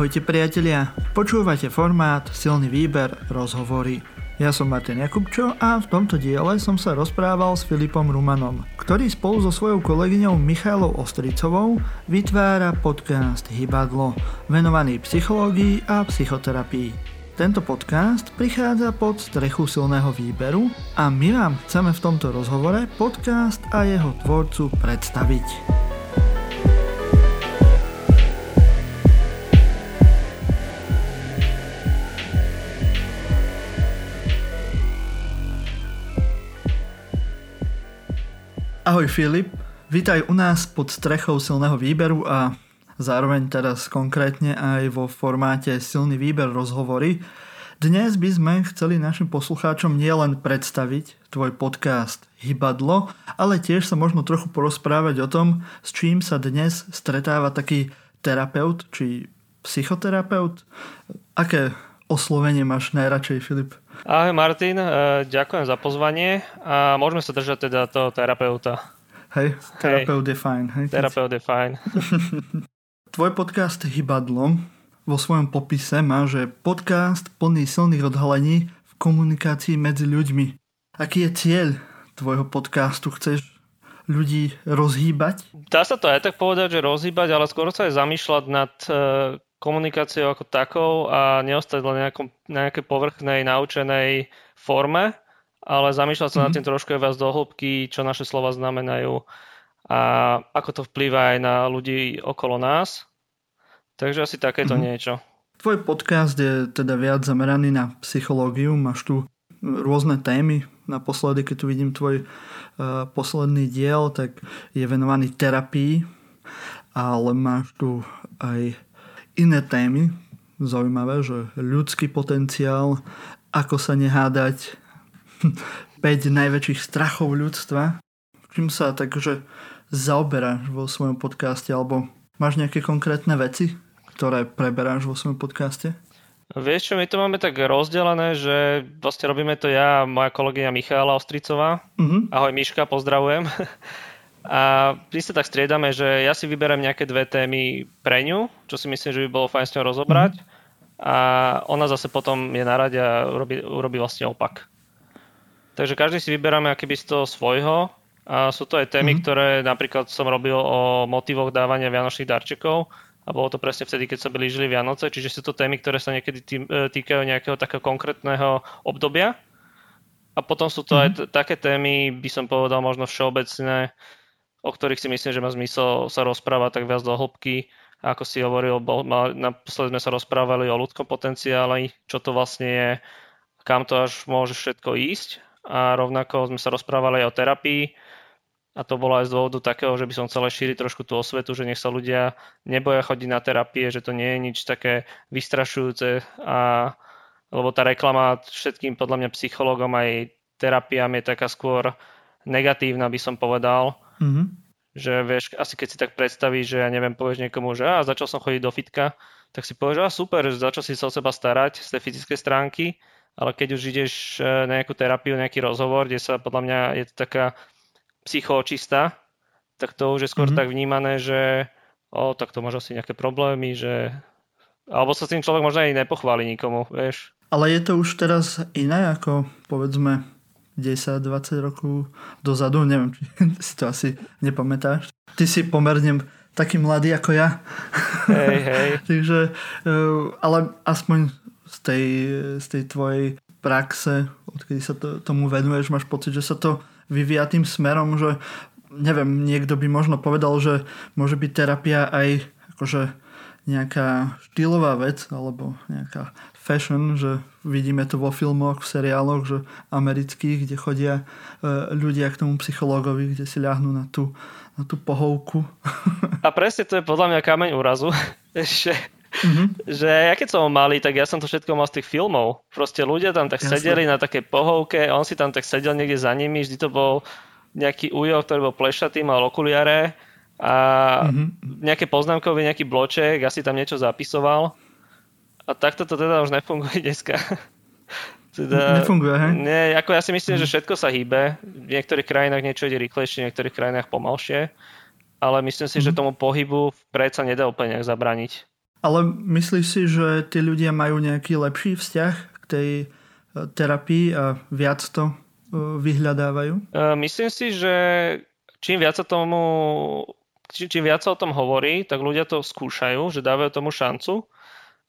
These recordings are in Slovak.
Ahojte priatelia, počúvate formát Silný výber rozhovory. Ja som Martin Jakubčo a v tomto diele som sa rozprával s Filipom Rumanom, ktorý spolu so svojou kolegyňou Michailou Ostricovou vytvára podcast Hybadlo, venovaný psychológii a psychoterapii. Tento podcast prichádza pod strechu silného výberu a my vám chceme v tomto rozhovore podcast a jeho tvorcu predstaviť. Ahoj Filip, vítaj u nás pod strechou silného výberu a zároveň teraz konkrétne aj vo formáte silný výber rozhovory. Dnes by sme chceli našim poslucháčom nielen predstaviť tvoj podcast Hybadlo, ale tiež sa možno trochu porozprávať o tom, s čím sa dnes stretáva taký terapeut či psychoterapeut. Aké oslovenie máš najradšej, Filip? Ahoj Martin, e, ďakujem za pozvanie a môžeme sa držať teda toho terapeuta. Hej, terapeut je fajn. Hej, terapeut je fajn. Tvoj podcast Hybadlo vo svojom popise má, že podcast plný silných odhalení v komunikácii medzi ľuďmi. Aký je cieľ tvojho podcastu? Chceš ľudí rozhýbať? Dá sa to aj tak povedať, že rozhýbať, ale skôr sa aj zamýšľať nad e, komunikáciou ako takou a neostať len nejakom, nejakej povrchnej, naučenej forme, ale zamýšľať sa mm-hmm. nad mhm. tým trošku viac do hĺbky, čo naše slova znamenajú a ako to vplýva aj na ľudí okolo nás. Takže asi takéto mm-hmm. niečo. Tvoj podcast je teda viac zameraný na psychológiu, máš tu rôzne témy. Naposledy, keď tu vidím tvoj uh, posledný diel, tak je venovaný terapii, ale máš tu aj iné témy, zaujímavé, že ľudský potenciál, ako sa nehádať, 5 najväčších strachov ľudstva. Čím sa takže zaoberáš vo svojom podcaste, alebo máš nejaké konkrétne veci, ktoré preberáš vo svojom podcaste? Vieš čo, my to máme tak rozdelené, že vlastne robíme to ja a moja kolegyňa Michála Ostricová. Uh-huh. Ahoj Miška, pozdravujem. A my sa tak striedame, že ja si vyberám nejaké dve témy pre ňu, čo si myslím, že by bolo fajn s ňou rozobrať. Mm. A ona zase potom je na rade a urobí, urobí vlastne opak. Takže každý si vyberáme akýby z toho svojho. A sú to aj témy, mm. ktoré napríklad som robil o motivoch dávania vianočných darčekov. A bolo to presne vtedy, keď sa blížili Vianoce. Čiže sú to témy, ktoré sa niekedy tý, e, týkajú nejakého takého konkrétneho obdobia. A potom sú to mm. aj t- také témy, by som povedal možno všeobecné, o ktorých si myslím, že má zmysel sa rozprávať tak viac do hĺbky. Ako si hovoril, naposledy sme sa rozprávali o ľudskom potenciáli, čo to vlastne je, kam to až môže všetko ísť. A rovnako sme sa rozprávali aj o terapii, a to bolo aj z dôvodu takého, že by som chcel šíriť trošku tú osvetu, že nech sa ľudia neboja chodiť na terapie, že to nie je nič také vystrašujúce, a, lebo tá reklama všetkým podľa mňa psychologom aj terapiám je taká skôr negatívna, by som povedal, Mm-hmm. Že vieš, asi keď si tak predstavíš, že ja neviem, povieš niekomu, že a začal som chodiť do fitka, tak si povieš, a super, že začal si sa o seba starať z tej fyzickej stránky, ale keď už ideš e, na nejakú terapiu, nejaký rozhovor, kde sa podľa mňa je to taká psychočistá, tak to už je skôr mm-hmm. tak vnímané, že o, tak to máš asi nejaké problémy, že alebo sa s tým človek možno aj nepochváli nikomu, vieš. Ale je to už teraz iné ako povedzme 10-20 rokov dozadu, neviem, či si to asi nepamätáš. Ty si pomerne taký mladý ako ja. Hej, hej. Takže, eh, ale aspoň z tej, z tej tvojej praxe, odkedy sa to, tomu venuješ, máš pocit, že sa to vyvíja tým smerom, že neviem, niekto by možno povedal, že môže byť terapia aj akože nejaká štýlová vec alebo nejaká fashion, že vidíme to vo filmoch, v seriáloch, že amerických, kde chodia e, ľudia k tomu psychológovi, kde si ľahnú na tú, na tú pohovku. A presne to je podľa mňa kameň úrazu, že, mm-hmm. že ja keď som malý, tak ja som to všetko mal z tých filmov. Proste ľudia tam tak Jasne. sedeli na takej pohovke, on si tam tak sedel niekde za nimi, vždy to bol nejaký ujo, ktorý bol plešatý, mal okuliare a mm-hmm. nejaké poznámkové, nejaký bloček, asi tam niečo zapisoval. A takto to teda už nefunguje dneska. teda, Nefunguje, hej? Nie, ako ja si myslím, že všetko sa hýbe. V niektorých krajinách niečo ide rýchlejšie, v niektorých krajinách pomalšie. Ale myslím si, mm-hmm. že mhm. tomu pohybu vpred sa nedá úplne zabraniť. Ale myslíš si, že tí ľudia majú nejaký lepší vzťah k tej e, terapii a viac to e, vyhľadávajú? Myslím si, že čím viac sa tomu čím viac sa o tom hovorí, tak ľudia to skúšajú, že dávajú tomu šancu.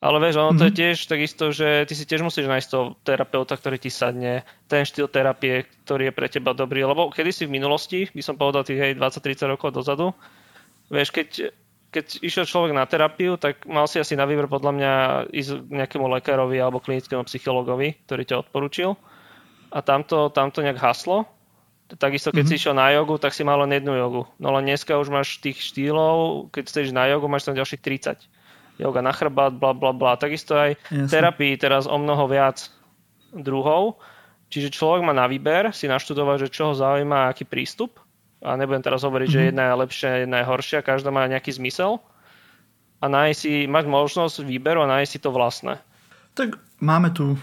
Ale vieš, ono mm-hmm. to je mhm. tiež takisto, že ty si tiež musíš nájsť toho terapeuta, ktorý ti sadne, ten štýl terapie, ktorý je pre teba dobrý. Lebo kedy si v minulosti, by som povedal tých 20-30 rokov dozadu, vieš, keď, keď išiel človek na terapiu, tak mal si asi na výber podľa mňa ísť nejakému lekárovi alebo klinickému psychologovi, ktorý ťa odporúčil. A tamto, tamto nejak haslo. Takisto keď mm-hmm. si išiel na jogu, tak si mal len jednu jogu. No len dneska už máš tých štýlov, keď chceš na jogu, máš tam ďalších 30. Yoga na chrbát, bla bla bla. Takisto aj Jasne. terapii teraz o mnoho viac druhov. Čiže človek má na výber si naštudovať, že čo ho zaujíma, aký prístup. A nebudem teraz hovoriť, mm-hmm. že mhm. jedna je lepšia, jedna je horšia, každá má nejaký zmysel. A nájsť si, mať možnosť výberu a nájsť si to vlastné. Tak máme tu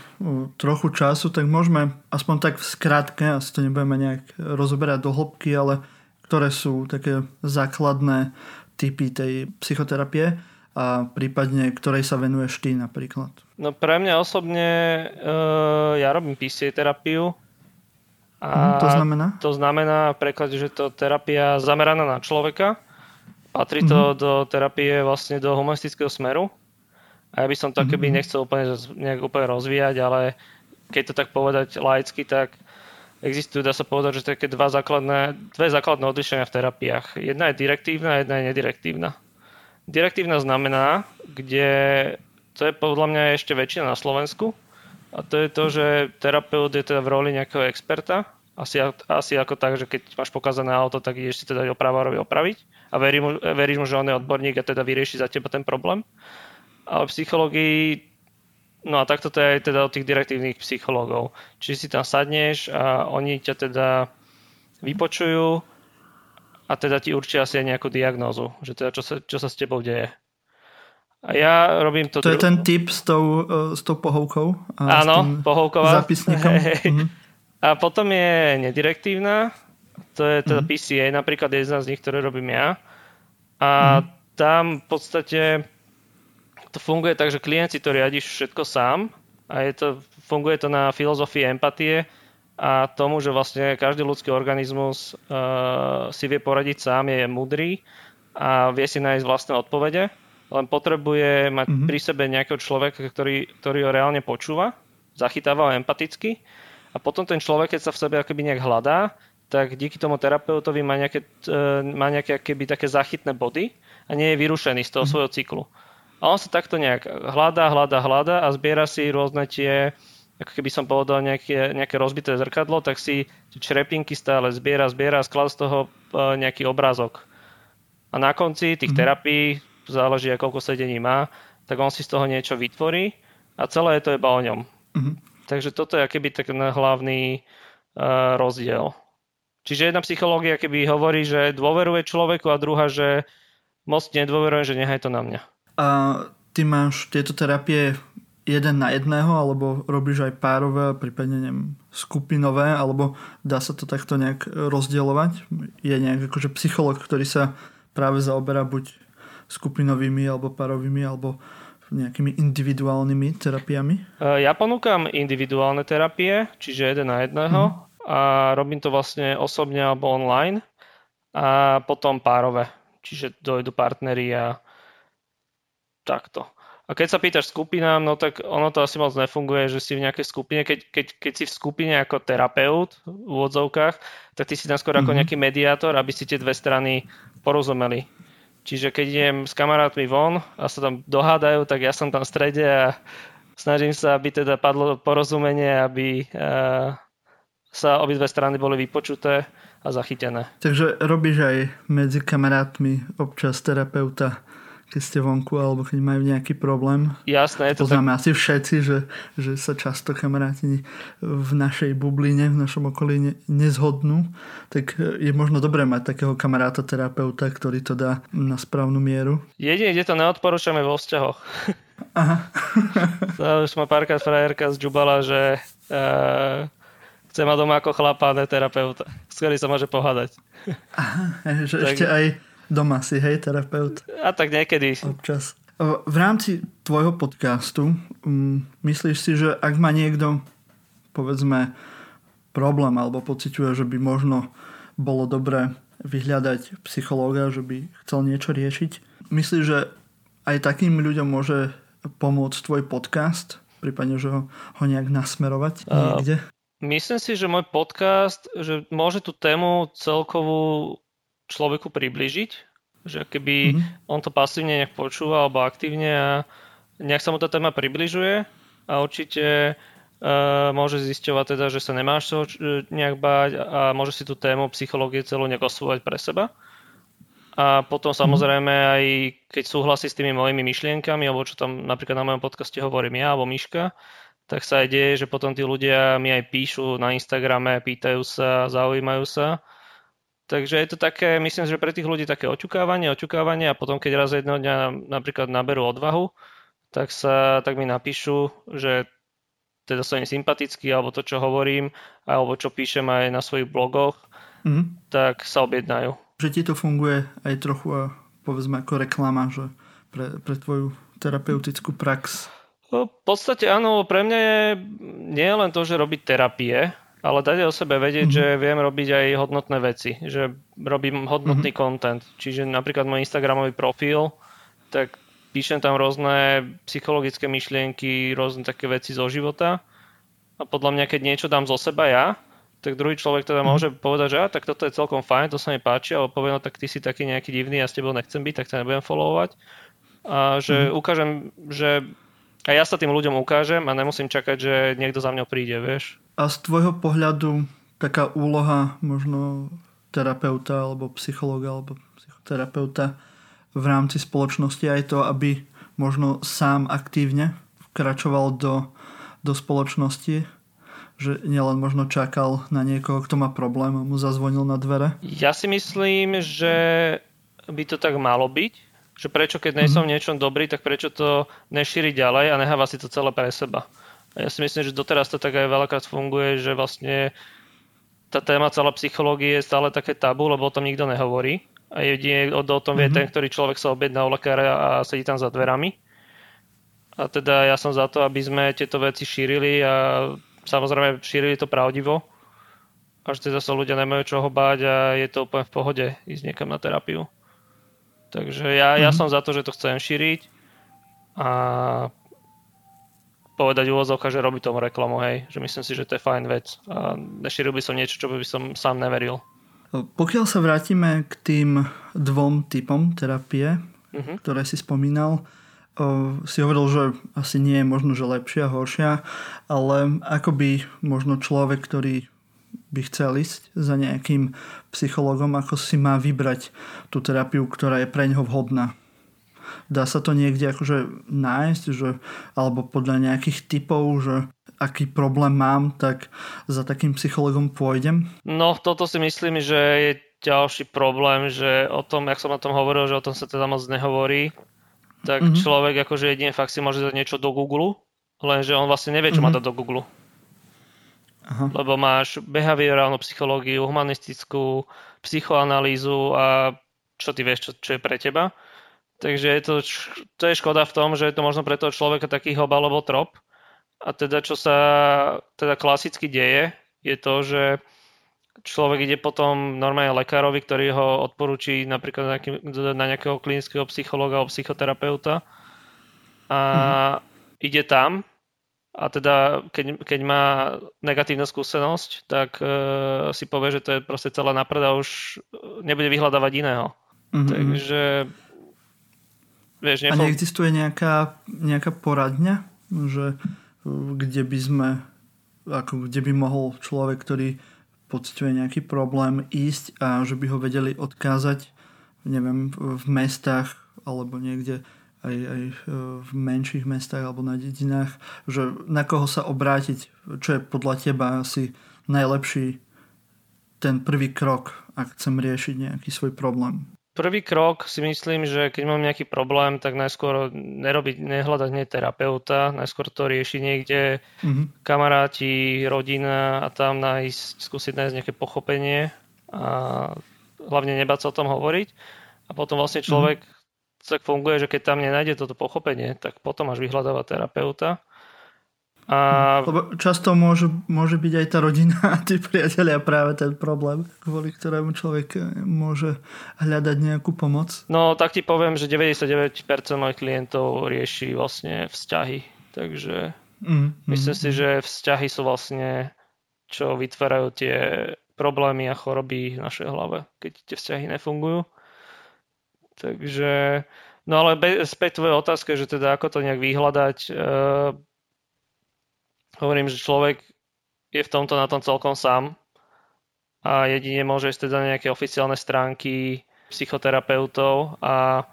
trochu času, tak môžeme aspoň tak v skratke, asi to nebudeme nejak rozoberať do hĺbky, ale ktoré sú také základné typy tej psychoterapie a prípadne ktorej sa venuješ ty napríklad? No pre mňa osobne uh, ja robím PCA terapiu a mm, to znamená? To znamená v preklade, že to terapia zameraná na človeka. Patrí to mm-hmm. do terapie vlastne do humanistického smeru a ja by som to mm-hmm. keby mhm. nechcel úplne, nejak úplne rozvíjať, ale keď to tak povedať laicky, tak existujú, dá sa povedať, že také dva základné, dve základné odlišenia v terapiách. Jedna je direktívna, jedna je nedirektívna. Direktívna znamená, kde to je podľa mňa ešte väčšina na Slovensku, a to je to, že terapeut je teda v roli nejakého experta, asi, asi ako tak, že keď máš pokazané auto, tak ideš si teda opravárovi opraviť a verí mu, veríš mu, že on je odborník a teda vyrieši za teba ten problém ale v psychológii No a takto to je aj teda od tých direktívnych psychológov. Čiže si tam sadneš a oni ťa teda vypočujú a teda ti určia asi aj nejakú diagnózu, že teda čo sa, čo sa s tebou deje. A ja robím to... To dru- je ten typ s tou, uh, s tou pohovkou? A Áno, pohovková. Zápisníkom. Mm-hmm. A potom je nedirektívna, to je teda mm-hmm. PCA, napríklad jedna z nich, ktoré robím ja. A mm-hmm. tam v podstate to funguje tak, že klient si to riadiš všetko sám a je to, funguje to na filozofii empatie a tomu, že vlastne každý ľudský organizmus uh, si vie poradiť sám, je mudrý a vie si nájsť vlastné odpovede, len potrebuje mať mm-hmm. pri sebe nejakého človeka, ktorý, ktorý ho reálne počúva, zachytáva ho empaticky a potom ten človek, keď sa v sebe akoby nejak hľadá, tak díky tomu terapeutovi má nejaké, uh, má nejaké akoby také zachytné body a nie je vyrušený z toho mm-hmm. svojho cyklu. A on sa takto nejak hľadá, hľadá, hľadá a zbiera si rôzne tie, ako keby som povedal, nejaké, nejaké rozbité zrkadlo, tak si črepinky stále zbiera, zbiera sklad z toho e, nejaký obrázok. A na konci tých mm-hmm. terapií, záleží koľko sedení má, tak on si z toho niečo vytvorí a celé je to iba o ňom. Mm-hmm. Takže toto je akýby tak hlavný uh, rozdiel. Čiže jedna psychológia keby hovorí, že dôveruje človeku a druhá, že moc nedôveruje, že nechaj to na mňa. A ty máš tieto terapie jeden na jedného, alebo robíš aj párové, prípadne neviem, skupinové, alebo dá sa to takto nejak rozdielovať? Je nejak akože psycholog, ktorý sa práve zaoberá buď skupinovými, alebo párovými, alebo nejakými individuálnymi terapiami? E, ja ponúkam individuálne terapie, čiže jeden na jedného mm. a robím to vlastne osobne alebo online a potom párové, čiže dojdu partneri a takto. A keď sa pýtaš skupinám, no tak ono to asi moc nefunguje, že si v nejakej skupine, keď, keď, keď si v skupine ako terapeut v úvodzovkách, tak ty si tam skôr mm-hmm. ako mhm. nejaký mediátor, aby si tie dve strany porozumeli. Čiže keď idem s kamarátmi von a sa tam dohádajú, tak ja som tam v strede a snažím sa, aby teda padlo porozumenie, aby uh, sa obidve strany boli vypočuté a zachytené. Takže robíš aj medzi kamarátmi občas terapeuta keď ste vonku alebo keď majú nejaký problém. Jasné. To Poznáme tak... asi všetci, že, že sa často kamaráti v našej bubline, v našom okolí ne, nezhodnú. Tak je možno dobré mať takého kamaráta, terapeuta, ktorý to dá na správnu mieru. Jedine, kde to neodporúčame vo vzťahoch. Aha. už ma párkrát frajerka zdžubala, že uh, chce ma doma ako chlapa, ne terapeuta, s ktorým sa môže pohádať. Aha, že tak... ešte aj Doma si, hej, terapeut. A tak niekedy. Občas. V rámci tvojho podcastu um, myslíš si, že ak má niekto povedzme problém alebo pociťuje, že by možno bolo dobré vyhľadať psychológa, že by chcel niečo riešiť. Myslíš, že aj takým ľuďom môže pomôcť tvoj podcast? Prípadne, že ho, ho nejak nasmerovať niekde? Uh, myslím si, že môj podcast že môže tú tému celkovú človeku približiť, že keby mm-hmm. on to pasívne nejak počúva alebo aktívne a nejak sa mu tá téma približuje a určite uh, môže zisťovať teda, že sa nemáš toho nejak báť a môže si tú tému psychológie celú nejak osvojať pre seba. A potom mhm. samozrejme aj keď súhlasí s tými mojimi myšlienkami, alebo čo tam napríklad na mojom podcaste hovorím ja alebo Miška, tak sa aj deje, že potom tí ľudia mi aj píšu na Instagrame, pýtajú sa, zaujímajú sa Takže je to také, myslím, že pre tých ľudí také oťukávanie, oťukávanie a potom, keď raz jedného dňa napríklad naberú odvahu, tak, sa, tak mi napíšu, že teda som im sympatický, alebo to, čo hovorím, alebo čo píšem aj na svojich blogoch, mm. tak sa objednajú. Že ti to funguje aj trochu, povedzme, ako reklama, že pre, pre tvoju terapeutickú prax. V podstate áno, pre mňa je nie len to, že robiť terapie, ale dať o sebe vedieť, mm-hmm. že viem robiť aj hodnotné veci, že robím hodnotný mm-hmm. content. Čiže napríklad môj Instagramový profil, tak píšem tam rôzne psychologické myšlienky, rôzne také veci zo života a podľa mňa, keď niečo dám zo seba ja, tak druhý človek teda mm-hmm. môže povedať, že a, tak toto je celkom fajn, to sa mi páči, alebo povie, no tak ty si taký nejaký divný, ja s tebou nechcem byť, tak ťa nebudem followovať. A že mm-hmm. ukážem, že a ja sa tým ľuďom ukážem a nemusím čakať, že niekto za mňou príde, vieš. A z tvojho pohľadu taká úloha možno terapeuta alebo psychologa alebo psychoterapeuta v rámci spoločnosti aj to, aby možno sám aktívne vkračoval do, do spoločnosti, že nielen možno čakal na niekoho, kto má problém a mu zazvonil na dvere? Ja si myslím, že by to tak malo byť, že prečo, keď nejsom mm-hmm. niečom dobrý, tak prečo to nešíri ďalej a necháva si to celé pre seba. A ja si myslím, že doteraz to tak aj veľakrát funguje, že vlastne tá téma celá psychológie je stále také tabu, lebo o tom nikto nehovorí. A jedine o, tom vie mm-hmm. ten, ktorý človek sa objedná u lekára a sedí tam za dverami. A teda ja som za to, aby sme tieto veci šírili a samozrejme šírili to pravdivo. Až teda sa ľudia nemajú čoho báť a je to úplne v pohode ísť niekam na terapiu. Takže ja, mm-hmm. ja mhm. som za to, že to chcem šíriť a povedať úvozovka, že robí tomu reklamu, hej, že myslím si, že to je fajn vec a nešíril by som niečo, čo by som sám neveril. Pokiaľ sa vrátime k tým dvom typom terapie, mm-hmm. ktoré si spomínal, si hovoril, že asi nie je možno, že lepšia, horšia, ale ako by možno človek, ktorý by chcel ísť za nejakým psychologom, ako si má vybrať tú terapiu, ktorá je pre neho vhodná. Dá sa to niekde akože nájsť, že, alebo podľa nejakých typov, že aký problém mám, tak za takým psychologom pôjdem? No, toto si myslím, že je ďalší problém, že o tom, jak som o tom hovoril, že o tom sa teda moc nehovorí, tak mm-hmm. človek akože jedine fakt si môže dať niečo do Google, lenže on vlastne nevie, čo mm-hmm. má dať do Google. Aha. lebo máš behaviorálnu psychológiu, humanistickú psychoanalýzu a čo ty vieš, čo, čo je pre teba. Takže je to, to je škoda v tom, že je to možno pre toho človeka taký hob alebo trop. A teda čo sa teda klasicky deje, je to, že človek ide potom normálne lekárovi, ktorý ho odporúči napríklad na, nejaký, na nejakého klinického psychologa alebo psychoterapeuta a mm. ide tam a teda keď, keď má negatívnu skúsenosť, tak uh, si povie, že to je proste celé naprd a už nebude vyhľadávať iného. Mm-hmm. Takže vieš, nefol... A neexistuje nejaká, nejaká poradňa, že kde by sme ako kde by mohol človek, ktorý pociťuje nejaký problém ísť a že by ho vedeli odkázať neviem, v mestách alebo niekde aj, aj e, v menších mestách alebo na dedinách, že na koho sa obrátiť, čo je podľa teba asi najlepší ten prvý krok, ak chcem riešiť nejaký svoj problém? Prvý krok si myslím, že keď mám nejaký problém, tak najskôr nerobiť, nehľadať nie terapeuta, najskôr to riešiť niekde mm-hmm. kamaráti, rodina a tam nájsť, skúsiť nájsť nejaké pochopenie a hlavne nebať sa o tom hovoriť. A potom vlastne človek mm-hmm tak funguje, že keď tam nenájde toto pochopenie, tak potom až vyhľadáva terapeuta. A... Lebo často môže, môže byť aj tá rodina a tí priatelia práve ten problém, kvôli ktorému človek môže hľadať nejakú pomoc. No tak ti poviem, že 99% mojich klientov rieši vlastne vzťahy. Takže mm, myslím mm, si, že vzťahy sú vlastne čo vytvárajú tie problémy a choroby v našej hlave, keď tie vzťahy nefungujú. Takže, no ale späť tvoje otázke, že teda ako to nejak vyhľadať, uh, hovorím, že človek je v tomto na tom celkom sám a jedine môže ísť teda nejaké oficiálne stránky psychoterapeutov a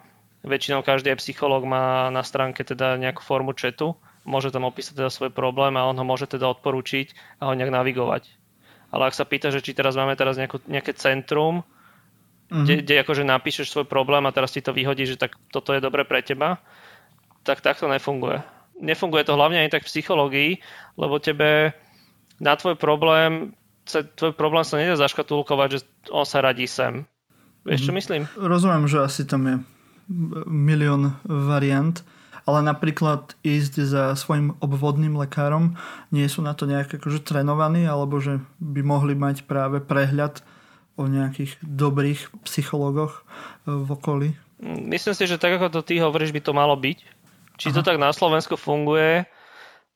väčšinou každý aj psychológ má na stránke teda nejakú formu chatu, môže tam opísať teda svoj problém a on ho môže teda odporúčiť a ho nejak navigovať. Ale ak sa pýta, že či teraz máme teraz nejakú, nejaké centrum, mm-hmm. kde, kde akože napíšeš svoj problém a teraz ti to vyhodí, že tak toto je dobre pre teba, tak takto nefunguje. Nefunguje to hlavne aj tak v psychológii, lebo tebe na tvoj problém tvoj problém sa nedá zaškatulkovať, že on sa radí sem. Vieš, čo mhm. myslím? Rozumiem, že asi tam je milión variant, ale napríklad ísť za svojim obvodným lekárom, nie sú na to nejak akože trénovaní, alebo že by mohli mať práve prehľad o nejakých dobrých psychologoch e, v okolí? Myslím si, že tak ako to ty hovoríš, by to malo byť. Či Aha. to tak na Slovensku funguje,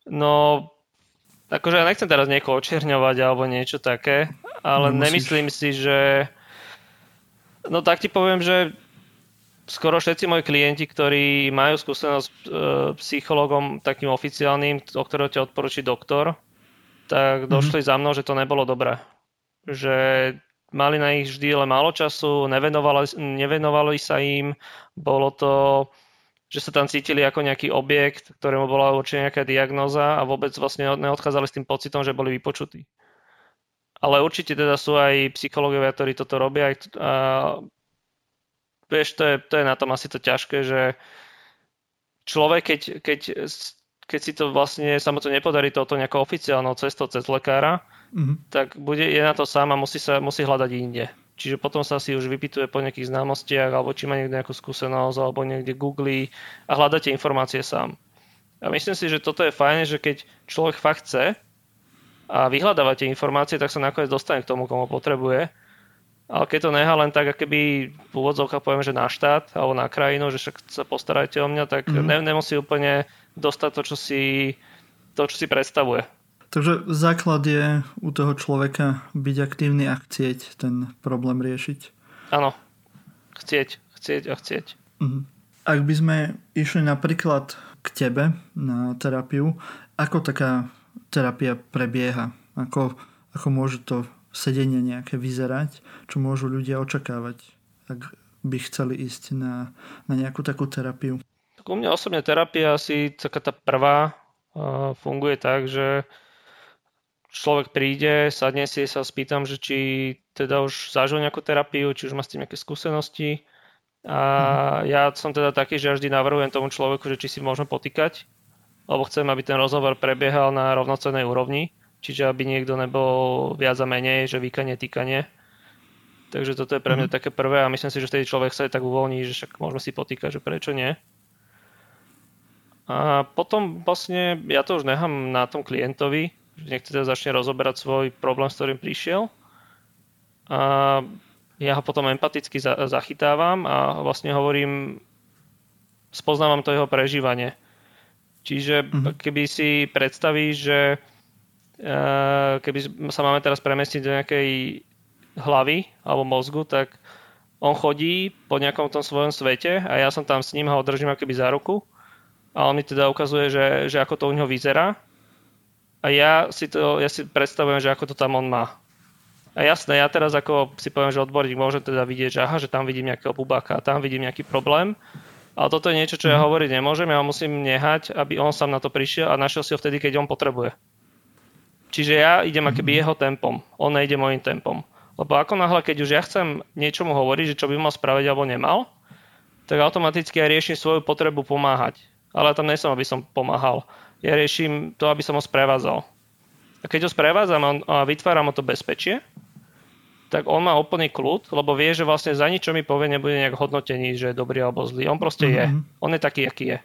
no akože ja nechcem teraz niekoho očierňovať alebo niečo také, ale Nemusíš. nemyslím si, že no tak ti poviem, že skoro všetci moji klienti, ktorí majú skúsenosť s e, psychologom takým oficiálnym, o ktorého ťa odporúči doktor, tak mhm. došli mm-hmm. za mnou, že to nebolo dobré. Že mali na ich vždy ale málo času, nevenovali, nevenovali sa im, bolo to, že sa tam cítili ako nejaký objekt, ktorému bola určite nejaká diagnoza a vôbec vlastne neodchádzali s tým pocitom, že boli vypočutí. Ale určite teda sú aj psychológovia, ktorí toto robia. A vieš, to je, to je na tom asi to ťažké, že človek, keď, keď, keď si to vlastne sa mu to nepodarí toto nejakou oficiálnou cestou cez lekára, mm-hmm. tak bude, je na to sám a musí, sa, musí hľadať inde. Čiže potom sa si už vypituje po nejakých známostiach, alebo či má niekto nejakú skúsenosť, alebo niekde googlí a hľadáte informácie sám. A myslím si, že toto je fajn, že keď človek fakt chce a vyhľadávate informácie, tak sa nakoniec dostane k tomu, komu potrebuje. Ale keď to nechá len tak, keby v úvodzovkách poviem, že na štát alebo na krajinu, že však sa postarajte o mňa, tak mm-hmm. ne, nemusí úplne dostať to, čo si, to, čo si predstavuje. Takže základ je u toho človeka byť aktívny a chcieť ten problém riešiť. Áno. Chcieť, chcieť a chcieť. Uh-huh. Ak by sme išli napríklad k tebe na terapiu, ako taká terapia prebieha? Ako, ako môže to sedenie nejaké vyzerať? Čo môžu ľudia očakávať, ak by chceli ísť na, na nejakú takú terapiu? Tak u mňa osobne terapia asi taká tá prvá uh, funguje tak, že človek príde, sadne si sa, spýtam, že či teda už zažil nejakú terapiu, či už má s tým nejaké skúsenosti. A mm. ja som teda taký, že vždy navrhujem tomu človeku, že či si môžeme potýkať, lebo chcem, aby ten rozhovor prebiehal na rovnocennej úrovni, čiže aby niekto nebol viac a menej, že výkanie, týkanie. Takže toto je pre mňa mm. také prvé a myslím si, že vtedy človek sa aj tak uvoľní, že však môžeme si potýkať, že prečo nie. A potom vlastne ja to už nechám na tom klientovi, nech teda začne rozoberať svoj problém, s ktorým prišiel. A ja ho potom empaticky za, zachytávam a vlastne hovorím, spoznávam to jeho prežívanie. Čiže uh-huh. keby si predstavíš, že uh, keby sa máme teraz premestiť do nejakej hlavy alebo mozgu, tak on chodí po nejakom tom svojom svete a ja som tam s ním ho držím akoby za ruku a on mi teda ukazuje, že, že ako to u neho vyzerá a ja si, to, ja si predstavujem, že ako to tam on má. A jasné, ja teraz ako si poviem, že odborník môžem teda vidieť, že aha, že tam vidím nejakého bubáka, tam vidím nejaký problém, ale toto je niečo, čo ja mhm. hovoriť nemôžem, ja musím nehať, aby on sám na to prišiel a našiel si ho vtedy, keď on potrebuje. Čiže ja idem mhm. jeho tempom, on nejde môjim tempom. Lebo ako náhle, keď už ja chcem niečomu hovoriť, že čo by mal spraviť alebo nemal, tak automaticky ja riešim svoju potrebu pomáhať. Ale tam nesom, aby som pomáhal ja riešim to, aby som ho sprevádzal. A keď ho sprevádzam a vytváram o to bezpečie, tak on má úplný kľud, lebo vie, že vlastne za ničo mi povie, nebude nejak hodnotený, že je dobrý alebo zlý. On proste mm-hmm. je. Mhm. On je taký, aký je.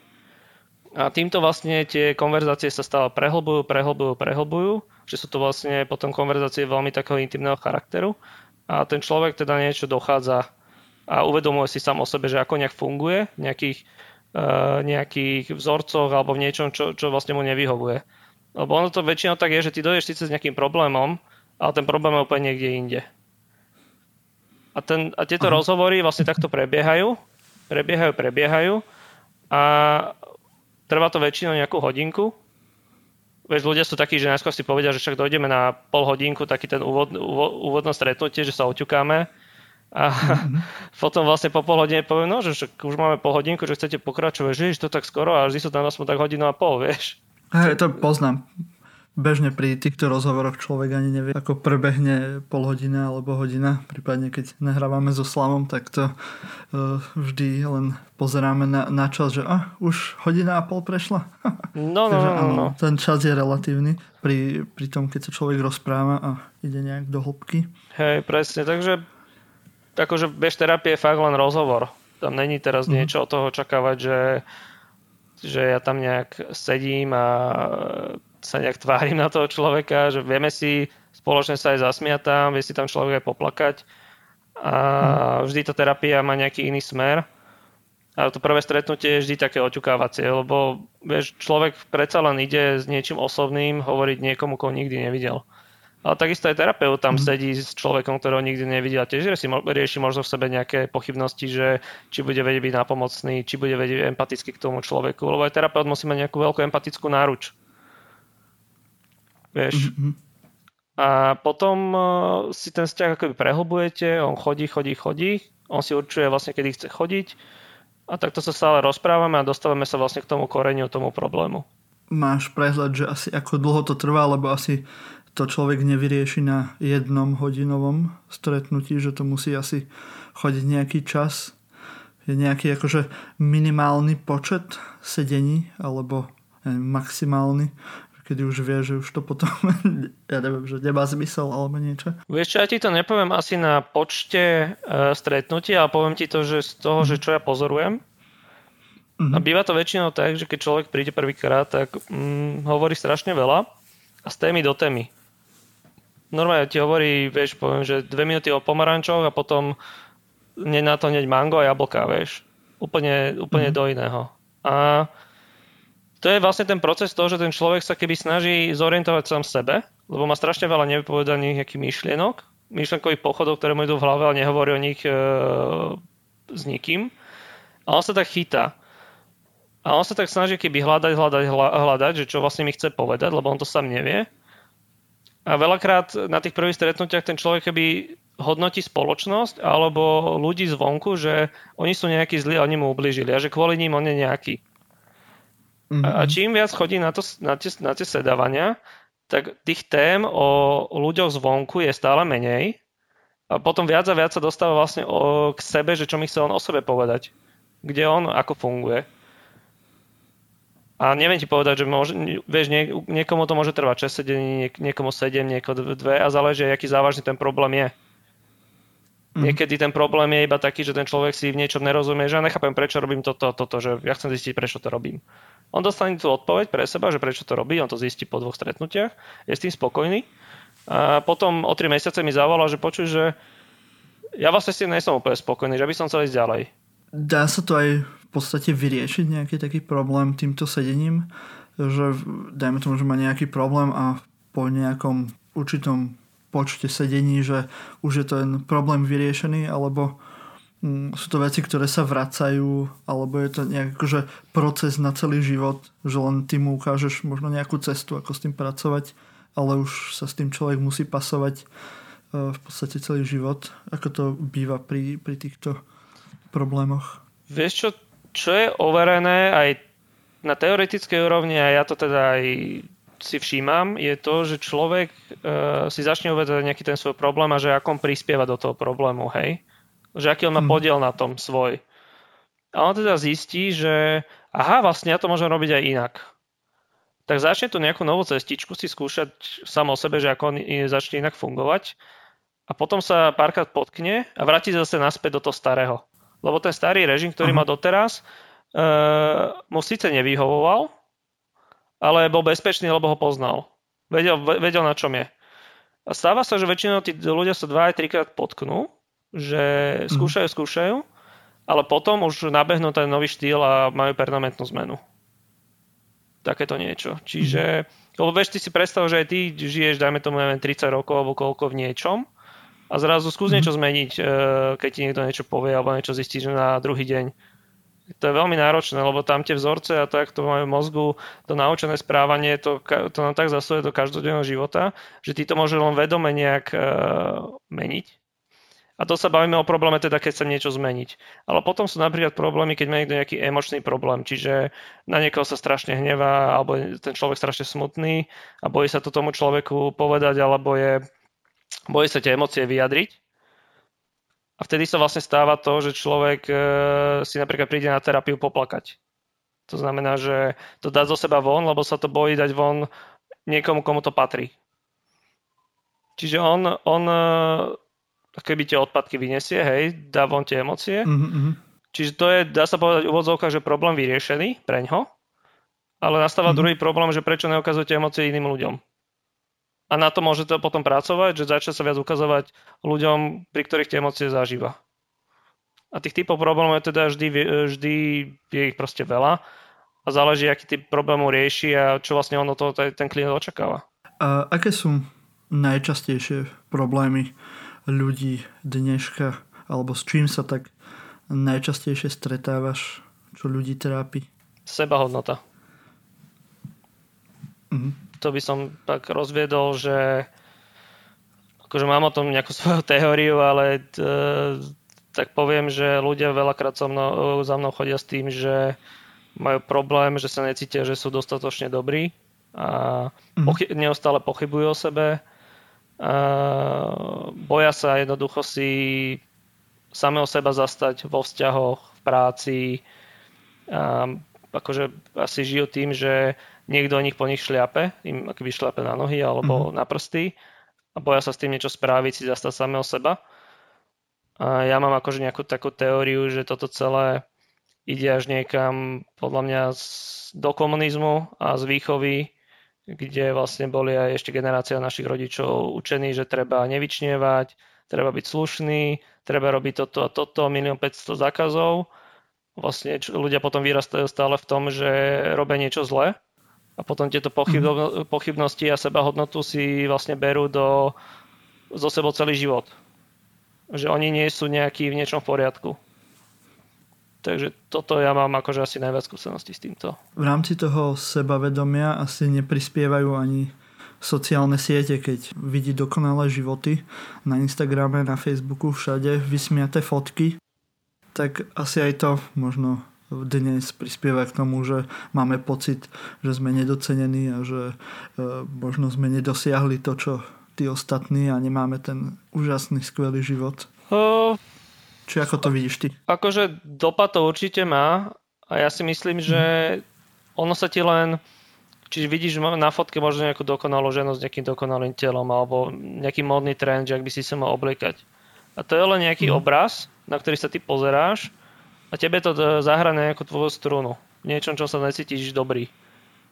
A týmto vlastne tie konverzácie sa stále prehlbujú, prehlbujú, prehlbujú, že sú to vlastne potom konverzácie veľmi takého intimného charakteru a ten človek teda niečo dochádza a uvedomuje si sám o sebe, že ako nejak funguje v nejakých, nejakých vzorcoch alebo v niečom, čo, čo vlastne mu nevyhovuje. Lebo ono to väčšinou tak je, že ty dojdeš síce s nejakým problémom, ale ten problém je úplne niekde inde. A, ten, a tieto Aha. rozhovory vlastne takto prebiehajú, prebiehajú, prebiehajú a Trvá to väčšinou nejakú hodinku. Veď ľudia sú takí, že najskôr si povedia, že však dojdeme na pol hodinku, taký ten úvod, úvodné stretnutie, že sa oťukáme. A mm-hmm. potom vlastne po pol hodine poviem, no, že už máme pol hodinku, že chcete pokračovať, že to tak skoro a vždy sú tam aspoň tak hodinu a pol, vieš. Hej, to poznám bežne pri týchto rozhovoroch človek ani nevie, ako prebehne pol hodina alebo hodina, prípadne keď nahrávame so Slavom, tak to uh, vždy len pozeráme na, na čas, že ah, už hodina a pol prešla. No, no, Takže, no, no. Ten čas je relatívny pri, pri tom, keď sa človek rozpráva a ide nejak do hĺbky. Hej, presne, takže akože bež terapie je fakt len rozhovor. Tam není teraz mm-hmm. niečo od toho očakávať, že že ja tam nejak sedím a sa nejak tvárim na toho človeka, že vieme si spoločne sa aj zasmiať tam, vie si tam človek aj poplakať a mhm. vždy tá terapia má nejaký iný smer. A to prvé stretnutie je vždy také oťukávacie, lebo vieš, človek predsa len ide s niečím osobným hovoriť niekomu, koho nikdy nevidel. Ale takisto aj terapeut tam mm. sedí s človekom, ktorého nikdy nevidel a tiež si rieši možno v sebe nejaké pochybnosti, že či bude vedieť byť nápomocný, či bude vedieť empaticky k tomu človeku, lebo aj terapeut musí mať nejakú veľkú empatickú náruč vieš. Mm-hmm. A potom uh, si ten vzťah akoby prehlbujete, on chodí, chodí, chodí, on si určuje vlastne, kedy chce chodiť a takto sa stále rozprávame a dostávame sa vlastne k tomu koreniu, tomu problému. Máš prehľad, že asi ako dlho to trvá, lebo asi to človek nevyrieši na jednom hodinovom stretnutí, že to musí asi chodiť nejaký čas. Je nejaký akože minimálny počet sedení alebo neviem, maximálny, kedy už vie, že už to potom, ja neviem, že nemá zmysel alebo niečo. Vieš čo, ja ti to nepoviem asi na počte uh, stretnutí, ale poviem ti to, že z toho, že čo ja pozorujem. Mm-hmm. A býva to väčšinou tak, že keď človek príde prvýkrát, tak mm, hovorí strašne veľa a z témy do témy. Normálne ti hovorí, vieš, poviem, že dve minúty o pomarančoch a potom nie na to hneď mango a jablka, vieš. Úplne, úplne mm-hmm. do iného. A to je vlastne ten proces toho, že ten človek sa keby snaží zorientovať sám sebe, lebo má strašne veľa nevypovedaných nejakých myšlienok, myšlenkových pochodov, ktoré mu idú v hlave, ale nehovorí o nich e, s nikým. A on sa tak chytá. A on sa tak snaží keby hľadať, hľadať, hľadať, že čo vlastne mi chce povedať, lebo on to sám nevie. A veľakrát na tých prvých stretnutiach ten človek keby hodnotí spoločnosť alebo ľudí zvonku, že oni sú nejakí zlí a oni mu ubližili a že kvôli ním on je nejaký. Mm-hmm. A čím viac chodí na, to, na, tie, na tie sedávania, tak tých tém o, o ľuďoch zvonku je stále menej. A potom viac a viac sa dostáva vlastne o, k sebe, že čo mi chce on o sebe povedať. Kde on, ako funguje. A neviem ti povedať, že môže, vieš, nie, niekomu to môže trvať 6 sedení, nie, niekomu 7, niekomu 2 a záleží, aký závažný ten problém je. Mm. Niekedy ten problém je iba taký, že ten človek si v niečom nerozumie, že ja nechápem, prečo robím toto, toto, že ja chcem zistiť, prečo to robím. On dostane tú odpoveď pre seba, že prečo to robí, on to zistí po dvoch stretnutiach, je s tým spokojný. A potom o 3 mesiace mi zavolal, že počuj, že ja vlastne s tým nejsom úplne spokojný, že by som chcel ísť ďalej. Dá sa to aj podstate vyriešiť nejaký taký problém týmto sedením, že dajme tomu, že má nejaký problém a po nejakom určitom počte sedení, že už je ten problém vyriešený, alebo mm, sú to veci, ktoré sa vracajú, alebo je to nejak akože proces na celý život, že len ty mu ukážeš možno nejakú cestu, ako s tým pracovať, ale už sa s tým človek musí pasovať e, v podstate celý život, ako to býva pri, pri týchto problémoch. Vieš čo, čo je overené aj na teoretickej úrovni a ja to teda aj si všímam, je to, že človek uh, si začne uvedať nejaký ten svoj problém a že akom prispieva do toho problému, hej? Že aký on má hmm. podiel na tom svoj. A on teda zistí, že aha, vlastne ja to môžem robiť aj inak. Tak začne tu nejakú novú cestičku si skúšať samo o sebe, že ako on začne inak fungovať. a potom sa párkrát potkne a vráti zase naspäť do toho starého. Lebo ten starý režim, ktorý uh-huh. má doteraz, uh, mu síce nevyhovoval, ale bol bezpečný, lebo ho poznal. Vedel, vedel na čom je. A stáva sa, že väčšinou tí ľudia sa dva aj trikrát potknú, že mhm. skúšajú, skúšajú, ale potom už nabehnú ten nový štýl a majú permanentnú zmenu. Takéto niečo. Čiže, mm. lebo vieš, ty si predstav, že aj ty žiješ, dajme tomu, neviem, 30 rokov alebo koľko v niečom a zrazu skús niečo zmeniť, e, keď ti niekto niečo povie alebo niečo zistíš na druhý deň. To je veľmi náročné, lebo tam tie vzorce a to, jak to majú v mozgu, to naučené správanie, to, to nám tak zasuje do každodenného života, že ty to môže len vedome nejak uh, meniť. A to sa bavíme o probléme teda, keď chcem niečo zmeniť. Ale potom sú napríklad problémy, keď má niekto nejaký emočný problém, čiže na niekoho sa strašne hnevá, alebo ten človek strašne smutný a bojí sa to tomu človeku povedať, alebo je, bojí sa tie emócie vyjadriť. A vtedy sa vlastne stáva to, že človek e, si napríklad príde na terapiu poplakať. To znamená, že to dá zo seba von, lebo sa to bojí dať von niekomu, komu to patrí. Čiže on, on e, keby tie odpadky vyniesie, hej, dá von tie emócie. Mm-hmm. Čiže to je, dá sa povedať úvodzovka, že problém vyriešený pre ňo, ale nastáva mm-hmm. druhý problém, že prečo neukazujete emócie iným ľuďom. A na to môžete potom pracovať, že začne sa viac ukazovať ľuďom, pri ktorých tie emócie zažíva. A tých typov problémov je teda vždy, vždy je ich proste veľa a záleží, aký typ problémov rieši a čo vlastne ono to ten klient očakáva. A aké sú najčastejšie problémy ľudí dneška, alebo s čím sa tak najčastejšie stretávaš, čo ľudí trápi? Sebahodnota. Mhm. To by som tak rozviedol, že akože mám o tom nejakú svoju teóriu, ale t, tak poviem, že ľudia veľakrát so mnou, za mnou chodia s tým, že majú problém, že sa necítia, že sú dostatočne dobrí a mm. pochy- neustále pochybujú o sebe boja sa jednoducho si samého seba zastať vo vzťahoch, v práci. A akože asi žijú tým, že niekto o nich po nich šliape, im akoby šliape na nohy alebo mm-hmm. na prsty a boja sa s tým niečo spraviť, si zastať samého seba. A ja mám akože nejakú takú teóriu, že toto celé ide až niekam podľa mňa do komunizmu a z výchovy kde vlastne boli aj ešte generácia našich rodičov učení, že treba nevyčnievať, treba byť slušný, treba robiť toto a toto, milión 500 zákazov. Vlastne ľudia potom vyrastajú stále v tom, že robia niečo zlé a potom tieto mhm. pochybnosti a sebahodnotu si vlastne berú do, zo sebou celý život. Že oni nie sú nejakí v niečom v poriadku. Takže toto ja mám akože asi najviac skúseností s týmto. V rámci toho sebavedomia asi neprispievajú ani sociálne siete, keď vidí dokonalé životy na Instagrame, na Facebooku, všade vysmiaté fotky, tak asi aj to možno dnes prispieva k tomu, že máme pocit, že sme nedocenení a že e, možno sme nedosiahli to, čo tí ostatní a nemáme ten úžasný, skvelý život. Uh, či ako to vidíš ty? Akože dopad to určite má a ja si myslím, že ono sa ti len Čiže vidíš na fotke možno nejakú dokonalú ženu s nejakým dokonalým telom alebo nejaký modný trend, že ak by si sa mal obliekať. A to je len nejaký mm. obraz, na ktorý sa ty pozeráš a tebe to zahra nejakú tvoju strunu. Niečom, čo sa necítiš dobrý.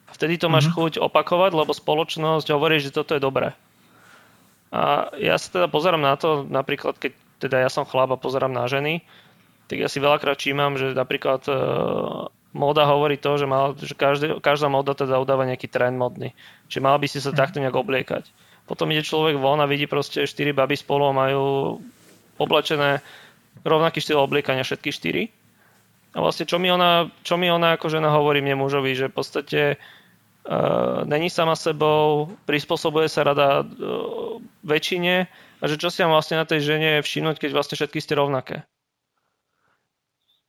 A vtedy to máš mm. chuť opakovať, lebo spoločnosť hovorí, že toto je dobré. A ja sa teda pozerám na to, napríklad keď teda ja som chlap a pozerám na ženy, tak ja si veľakrát čímam, že napríklad e, móda hovorí to, že, mal, že každý, každá móda teda udáva nejaký trend modný. Čiže mal by si sa takto nejak obliekať. Potom ide človek von a vidí proste 4 baby spolu a majú oblečené rovnaký štýl obliekania všetky 4. A vlastne čo mi ona, čo mi ona ako žena hovorí mne mužovi, že v podstate uh, není sama sebou, prispôsobuje sa rada uh, väčšine a že čo si mám vlastne na tej žene všimnúť, keď vlastne všetky ste rovnaké.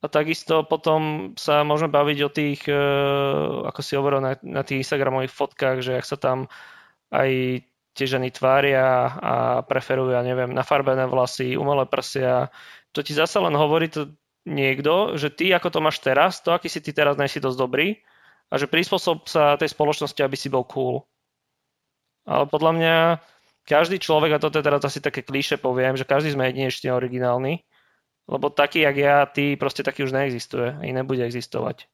A takisto potom sa môžeme baviť o tých, e, ako si hovoril na, na tých Instagramových fotkách, že ak sa tam aj tie ženy tvária a preferujú, ja neviem, nafarbené vlasy, umelé prsia. To ti zase len hovorí to niekto, že ty, ako to máš teraz, to, aký si ty teraz, nejsi dosť dobrý a že prispôsob sa tej spoločnosti, aby si bol cool. Ale podľa mňa každý človek, a toto je teraz asi také kliše poviem, že každý sme jedinečne originálny, lebo taký, jak ja, ty, proste taký už neexistuje a nebude existovať.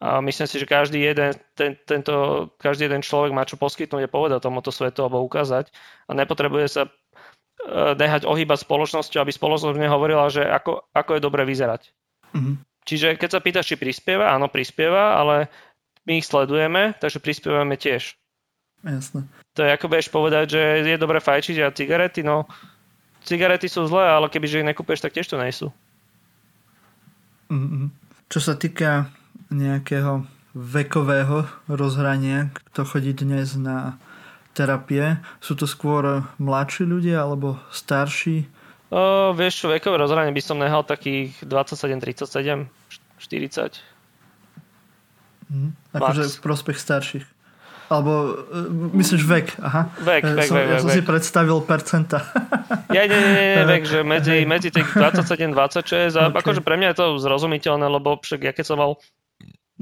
A myslím si, že každý jeden, ten, tento, každý jeden človek má čo poskytnúť a povedať tomuto svetu alebo ukázať a nepotrebuje sa nehať ohýbať spoločnosťou, aby spoločnosť nehovorila, že ako, ako je dobre vyzerať. Mm-hmm. Čiže keď sa pýtaš, či prispieva, áno, prispieva, ale my ich sledujeme, takže prispievame tiež. Jasne. To je ako budeš povedať, že je dobre fajčiť a cigarety, no cigarety sú zlé, ale kebyže ich nekúpeš, tak tiež to nejsú. Mm-hmm. Čo sa týka nejakého vekového rozhrania, kto chodí dnes na terapie, sú to skôr mladší ľudia alebo starší? O, vieš čo, vekové rozhranie by som nehal takých 27, 37, 40. Mm, akože v prospech starších. Alebo uh, myslíš vek, aha. Vek, vek, som, vek. Ja som vek. si predstavil percenta. ja, nie, nie, nie, vek, že medzi, medzi tých 27, 26 a okay. akože pre mňa je to zrozumiteľné, lebo však ja keď som mal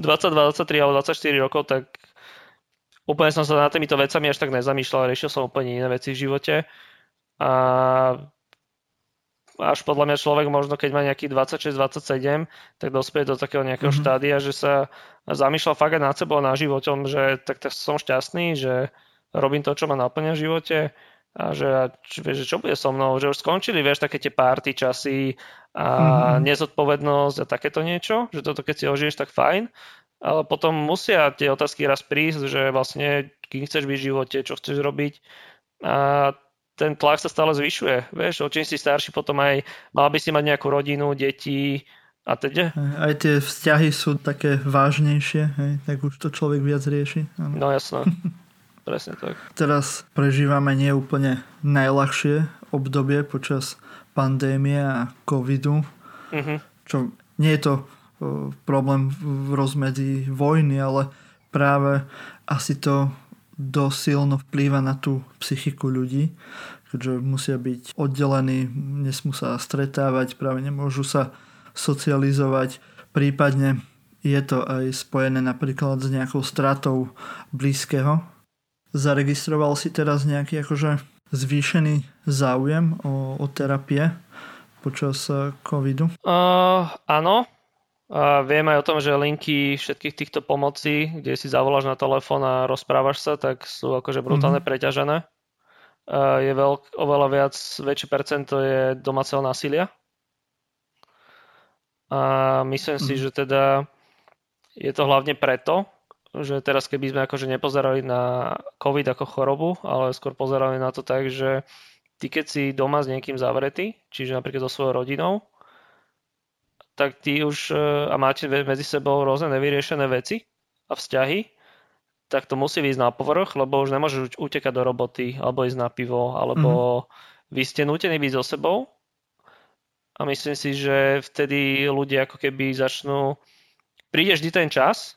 22, 23 alebo 24 rokov, tak úplne som sa nad týmito vecami až tak nezamýšľal, riešil som úplne iné veci v živote. A až podľa mňa človek možno, keď má nejaký 26-27, tak dospie do takého nejakého mm-hmm. štádia, že sa zamýšľa fakt aj nad sebou na životom, že tak, tak som šťastný, že robím to, čo ma naplňa v živote a že, vieš, čo bude so mnou, že už skončili, vieš, také tie párty časy a mm-hmm. nezodpovednosť a takéto niečo, že toto keď si ožiješ, tak fajn, ale potom musia tie otázky raz prísť, že vlastne kým chceš byť v živote, čo chceš robiť a ten tlak sa stále zvyšuje, vieš, o čím si starší potom aj mal by si mať nejakú rodinu, deti a teda. Aj tie vzťahy sú také vážnejšie, hej, tak už to človek viac rieši. Ano. No jasno. Presne tak. Teraz prežívame neúplne najľahšie obdobie počas pandémie a covidu. Uh-huh. Čo nie je to problém v rozmedzi vojny, ale práve asi to dosilno vplýva na tú psychiku ľudí, keďže musia byť oddelení, nesmú sa stretávať, práve nemôžu sa socializovať, prípadne je to aj spojené napríklad s nejakou stratou blízkeho Zaregistroval si teraz nejaký akože zvýšený záujem o, o terapie počas eh, covidu? Uh, áno. Uh, viem aj o tom, že linky všetkých týchto pomocí, kde si zavoláš na telefón a rozprávaš sa, tak sú akože brutálne mm-hmm. preťažené. Uh, je veľk, oveľa viac, väčšie percento je domáceho násilia. A myslím mm-hmm. si, mhm. že teda je to hlavne preto, že teraz keby sme akože nepozerali na COVID ako chorobu, ale skôr pozerali na to tak, že ty keď si doma s niekým zavretý, čiže napríklad so svojou rodinou, tak ty už e, a máte medzi sebou rôzne nevyriešené veci a vzťahy, tak to musí ísť na povrch, lebo už nemôžeš utekať do roboty, alebo ísť na pivo, alebo mm-hmm. vy ste nutení byť so sebou. A myslím si, že vtedy ľudia ako keby začnú... Príde vždy ten čas,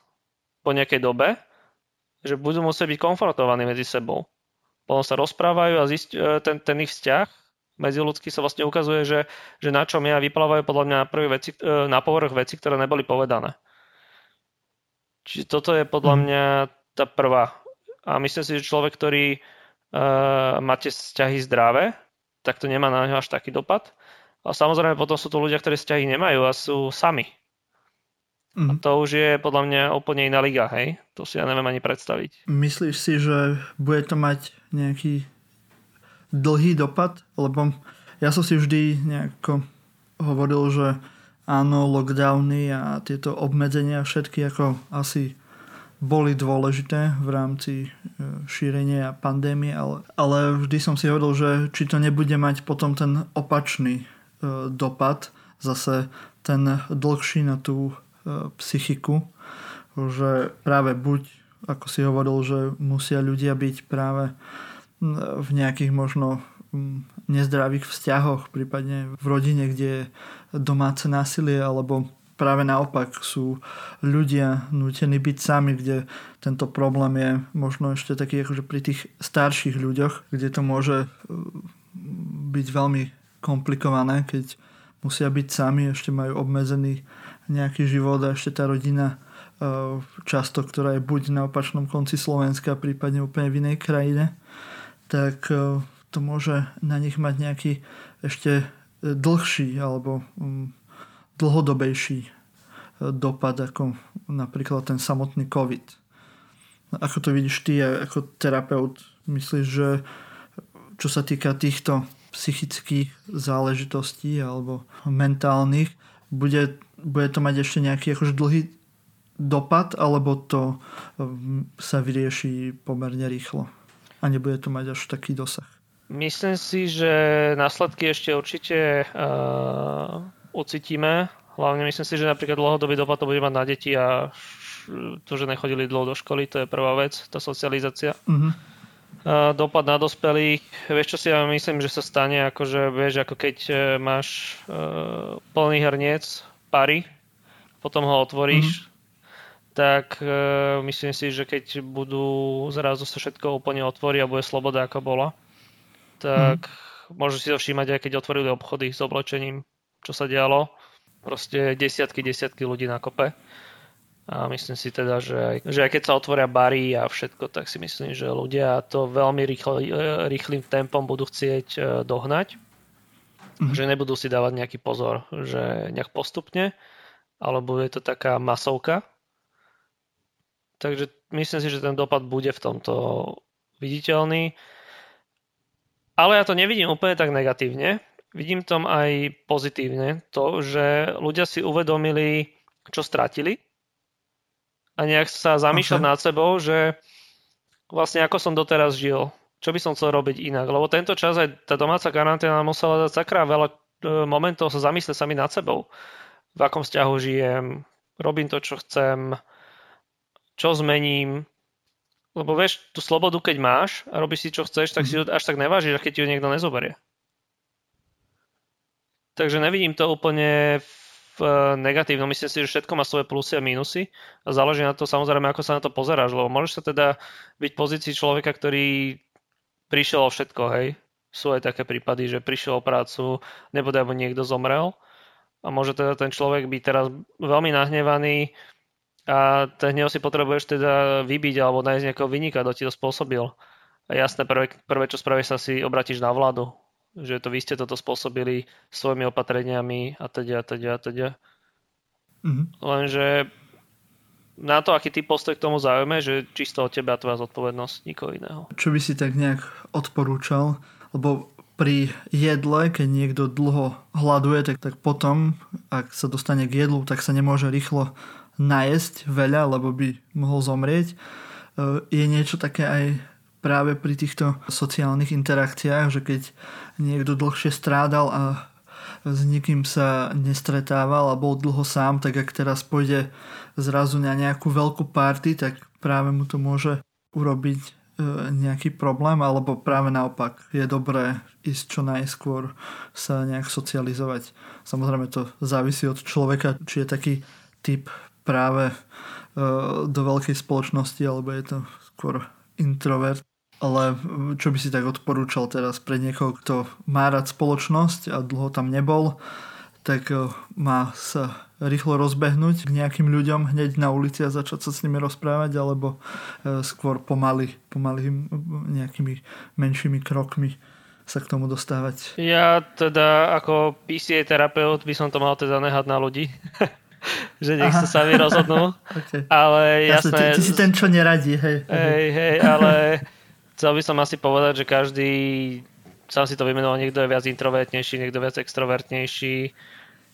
po nejakej dobe, že budú musieť byť konfrontovaní medzi sebou. Potom sa rozprávajú a zist, e, ten, ten ich vzťah medzi ľudský sa vlastne ukazuje, že, že na čom ja vyplávajú podľa mňa na, veci, e, na povrch veci, ktoré neboli povedané. Čiže toto je podľa mhm. mňa tá prvá. A myslím si, že človek, ktorý uh, máte vzťahy zdravé, tak to nemá na neho až taký dopad. A samozrejme potom sú to ľudia, ktorí vzťahy nemajú a sú sami. Mm. A mhm. to už je podľa mňa úplne iná liga, hej? To si ja neviem ani predstaviť. Myslíš si, že bude to mať nejaký dlhý dopad? Lebo ja som si vždy nejako hovoril, že áno, lockdowny a tieto obmedzenia všetky ako asi boli dôležité v rámci e, šírenia pandémie, ale, ale vždy som si hovoril, že či to nebude mať potom ten opačný e, dopad, zase ten dlhší na tú E, psychiku, že práve buď, ako si hovoril, že musia ľudia byť práve v nejakých možno nezdravých vzťahoch, prípadne v rodine, kde je domáce násilie, alebo práve naopak sú ľudia nútení byť sami, kde tento problém je možno ešte taký akože pri tých starších ľuďoch, kde to môže e, byť veľmi komplikované, keď musia byť sami, ešte majú obmedzený nejaký život a ešte tá rodina e, často, ktorá je buď na opačnom konci Slovenska, prípadne úplne v inej krajine, tak to môže na nich mať nejaký ešte dlhší alebo mm, dlhodobejší dopad ako napríklad ten samotný COVID. Ako to vidíš ty ako terapeut? Myslíš, že čo sa týka týchto psychických záležitostí alebo mentálnych, bude, bude to mať ešte nejaký akože dlhý dopad, alebo to mm, sa vyrieši pomerne rýchlo a nebude to mať až taký dosah? Myslím si, že následky ešte určite uh, ucítime. Hlavne myslím si, že napríklad dlhodobý dopad to bude mať na deti a to, že nechodili dlho do školy, to je prvá vec, tá socializácia. Uh-huh. Uh, dopad na dospelých, vieš čo si ja myslím, že sa stane, akože vieš, ako keď uh, máš uh, plný hrniec pary, potom ho otvoríš, uh-huh tak uh, myslím si, že keď budú zrazu sa všetko úplne otvorí a bude sloboda ako bola, tak mm. môžu si to všímať aj keď otvorili obchody s oblečením, čo sa dialo. Proste desiatky, desiatky ľudí na kope. A myslím si teda, že aj, že aj keď sa otvoria bary a všetko, tak si myslím, že ľudia to veľmi rýchlo, e, rýchlým tempom budú chcieť e, dohnať. Mm. Že nebudú si dávať nejaký pozor, že nejak postupne, alebo je to taká masovka, Takže myslím si, že ten dopad bude v tomto viditeľný. Ale ja to nevidím úplne tak negatívne. Vidím tom aj pozitívne to, že ľudia si uvedomili, čo stratili a nejak sa zamýšľať okay. nad sebou, že vlastne ako som doteraz žil, čo by som chcel robiť inak. Lebo tento čas aj tá domáca karanténa musela dať sakra veľa e, momentov sa zamyslieť sami nad sebou. V akom vzťahu žijem, robím to, čo chcem, čo zmením, lebo vieš, tú slobodu, keď máš a robíš si, čo chceš, tak si ju až tak nevážiš, keď ti ju niekto nezoberie. Takže nevidím to úplne v negatívnom. Myslím si, že všetko má svoje plusy a mínusy a záleží na to samozrejme, ako sa na to pozeráš, lebo môžeš sa teda byť v pozícii človeka, ktorý prišiel o všetko, hej. Sú aj také prípady, že prišiel o prácu, nebude, aby niekto zomrel a môže teda ten človek byť teraz veľmi nahnevaný, a ten hnev si potrebuješ teda vybiť alebo nájsť nejakého vynika, kto ti to spôsobil. A jasné, prvé, prvé čo spravíš sa si obratíš na vládu, že to vy ste toto spôsobili svojimi opatreniami a teda a teda a teda. Mm-hmm. Lenže na to, aký ty postoj k tomu zaujme, že čisto od teba tvoja zodpovednosť, nikoho iného. Čo by si tak nejak odporúčal? Lebo pri jedle, keď niekto dlho hľaduje, tak, tak potom, ak sa dostane k jedlu, tak sa nemôže rýchlo najesť veľa, lebo by mohol zomrieť. E, je niečo také aj práve pri týchto sociálnych interakciách, že keď niekto dlhšie strádal a s nikým sa nestretával a bol dlho sám, tak ak teraz pôjde zrazu na nejakú veľkú party, tak práve mu to môže urobiť e, nejaký problém, alebo práve naopak je dobré ísť čo najskôr sa nejak socializovať. Samozrejme to závisí od človeka, či je taký typ práve e, do veľkej spoločnosti, alebo je to skôr introvert. Ale čo by si tak odporúčal teraz pre niekoho, kto má rád spoločnosť a dlho tam nebol, tak e, má sa rýchlo rozbehnúť k nejakým ľuďom hneď na ulici a začať sa s nimi rozprávať, alebo e, skôr pomaly, pomaly nejakými menšími krokmi sa k tomu dostávať. Ja teda ako PCA terapeut by som to mal teda nehať na ľudí. že nech sa sami rozhodnú. okay. Ale jasné... Ty, ty si ten, čo neradí, hej. Hej, hej, ale chcel by som asi povedať, že každý sám si to vymenoval, niekto je viac introvertnejší, niekto viac extrovertnejší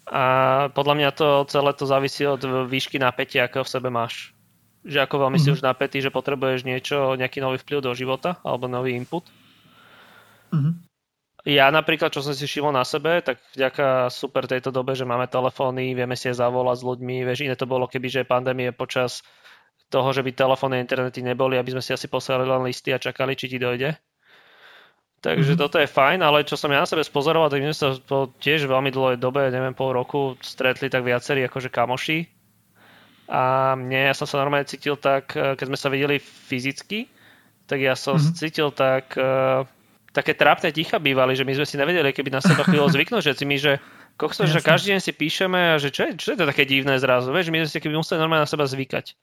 a podľa mňa to celé to závisí od výšky napätia, akého v sebe máš. Že ako veľmi mm-hmm. si mhm. už napätý, že potrebuješ niečo, nejaký nový vplyv do života alebo nový input. Mm-hmm. Ja napríklad, čo som si všimol na sebe, tak vďaka super tejto dobe, že máme telefóny, vieme si aj zavolať s ľuďmi, vieš, iné to bolo, keby že pandémie počas toho, že by telefóny a internety neboli, aby sme si asi poslali len listy a čakali, či ti dojde. Takže mm-hmm. toto je fajn, ale čo som ja na sebe spozoroval, tak my sme sa po tiež veľmi dlhej dobe, neviem, pol roku stretli tak viacerí akože kamoši. A mne, ja som sa normálne cítil tak, keď sme sa videli fyzicky, tak ja som mm-hmm. cítil tak, také trápne ticha bývali, že my sme si nevedeli, keby na seba chvíľu zvyknúť, že my, že kokso, že každý deň si píšeme a že čo je, čo je to také divné zrazu, vieš, my sme si keby museli normálne na seba zvykať.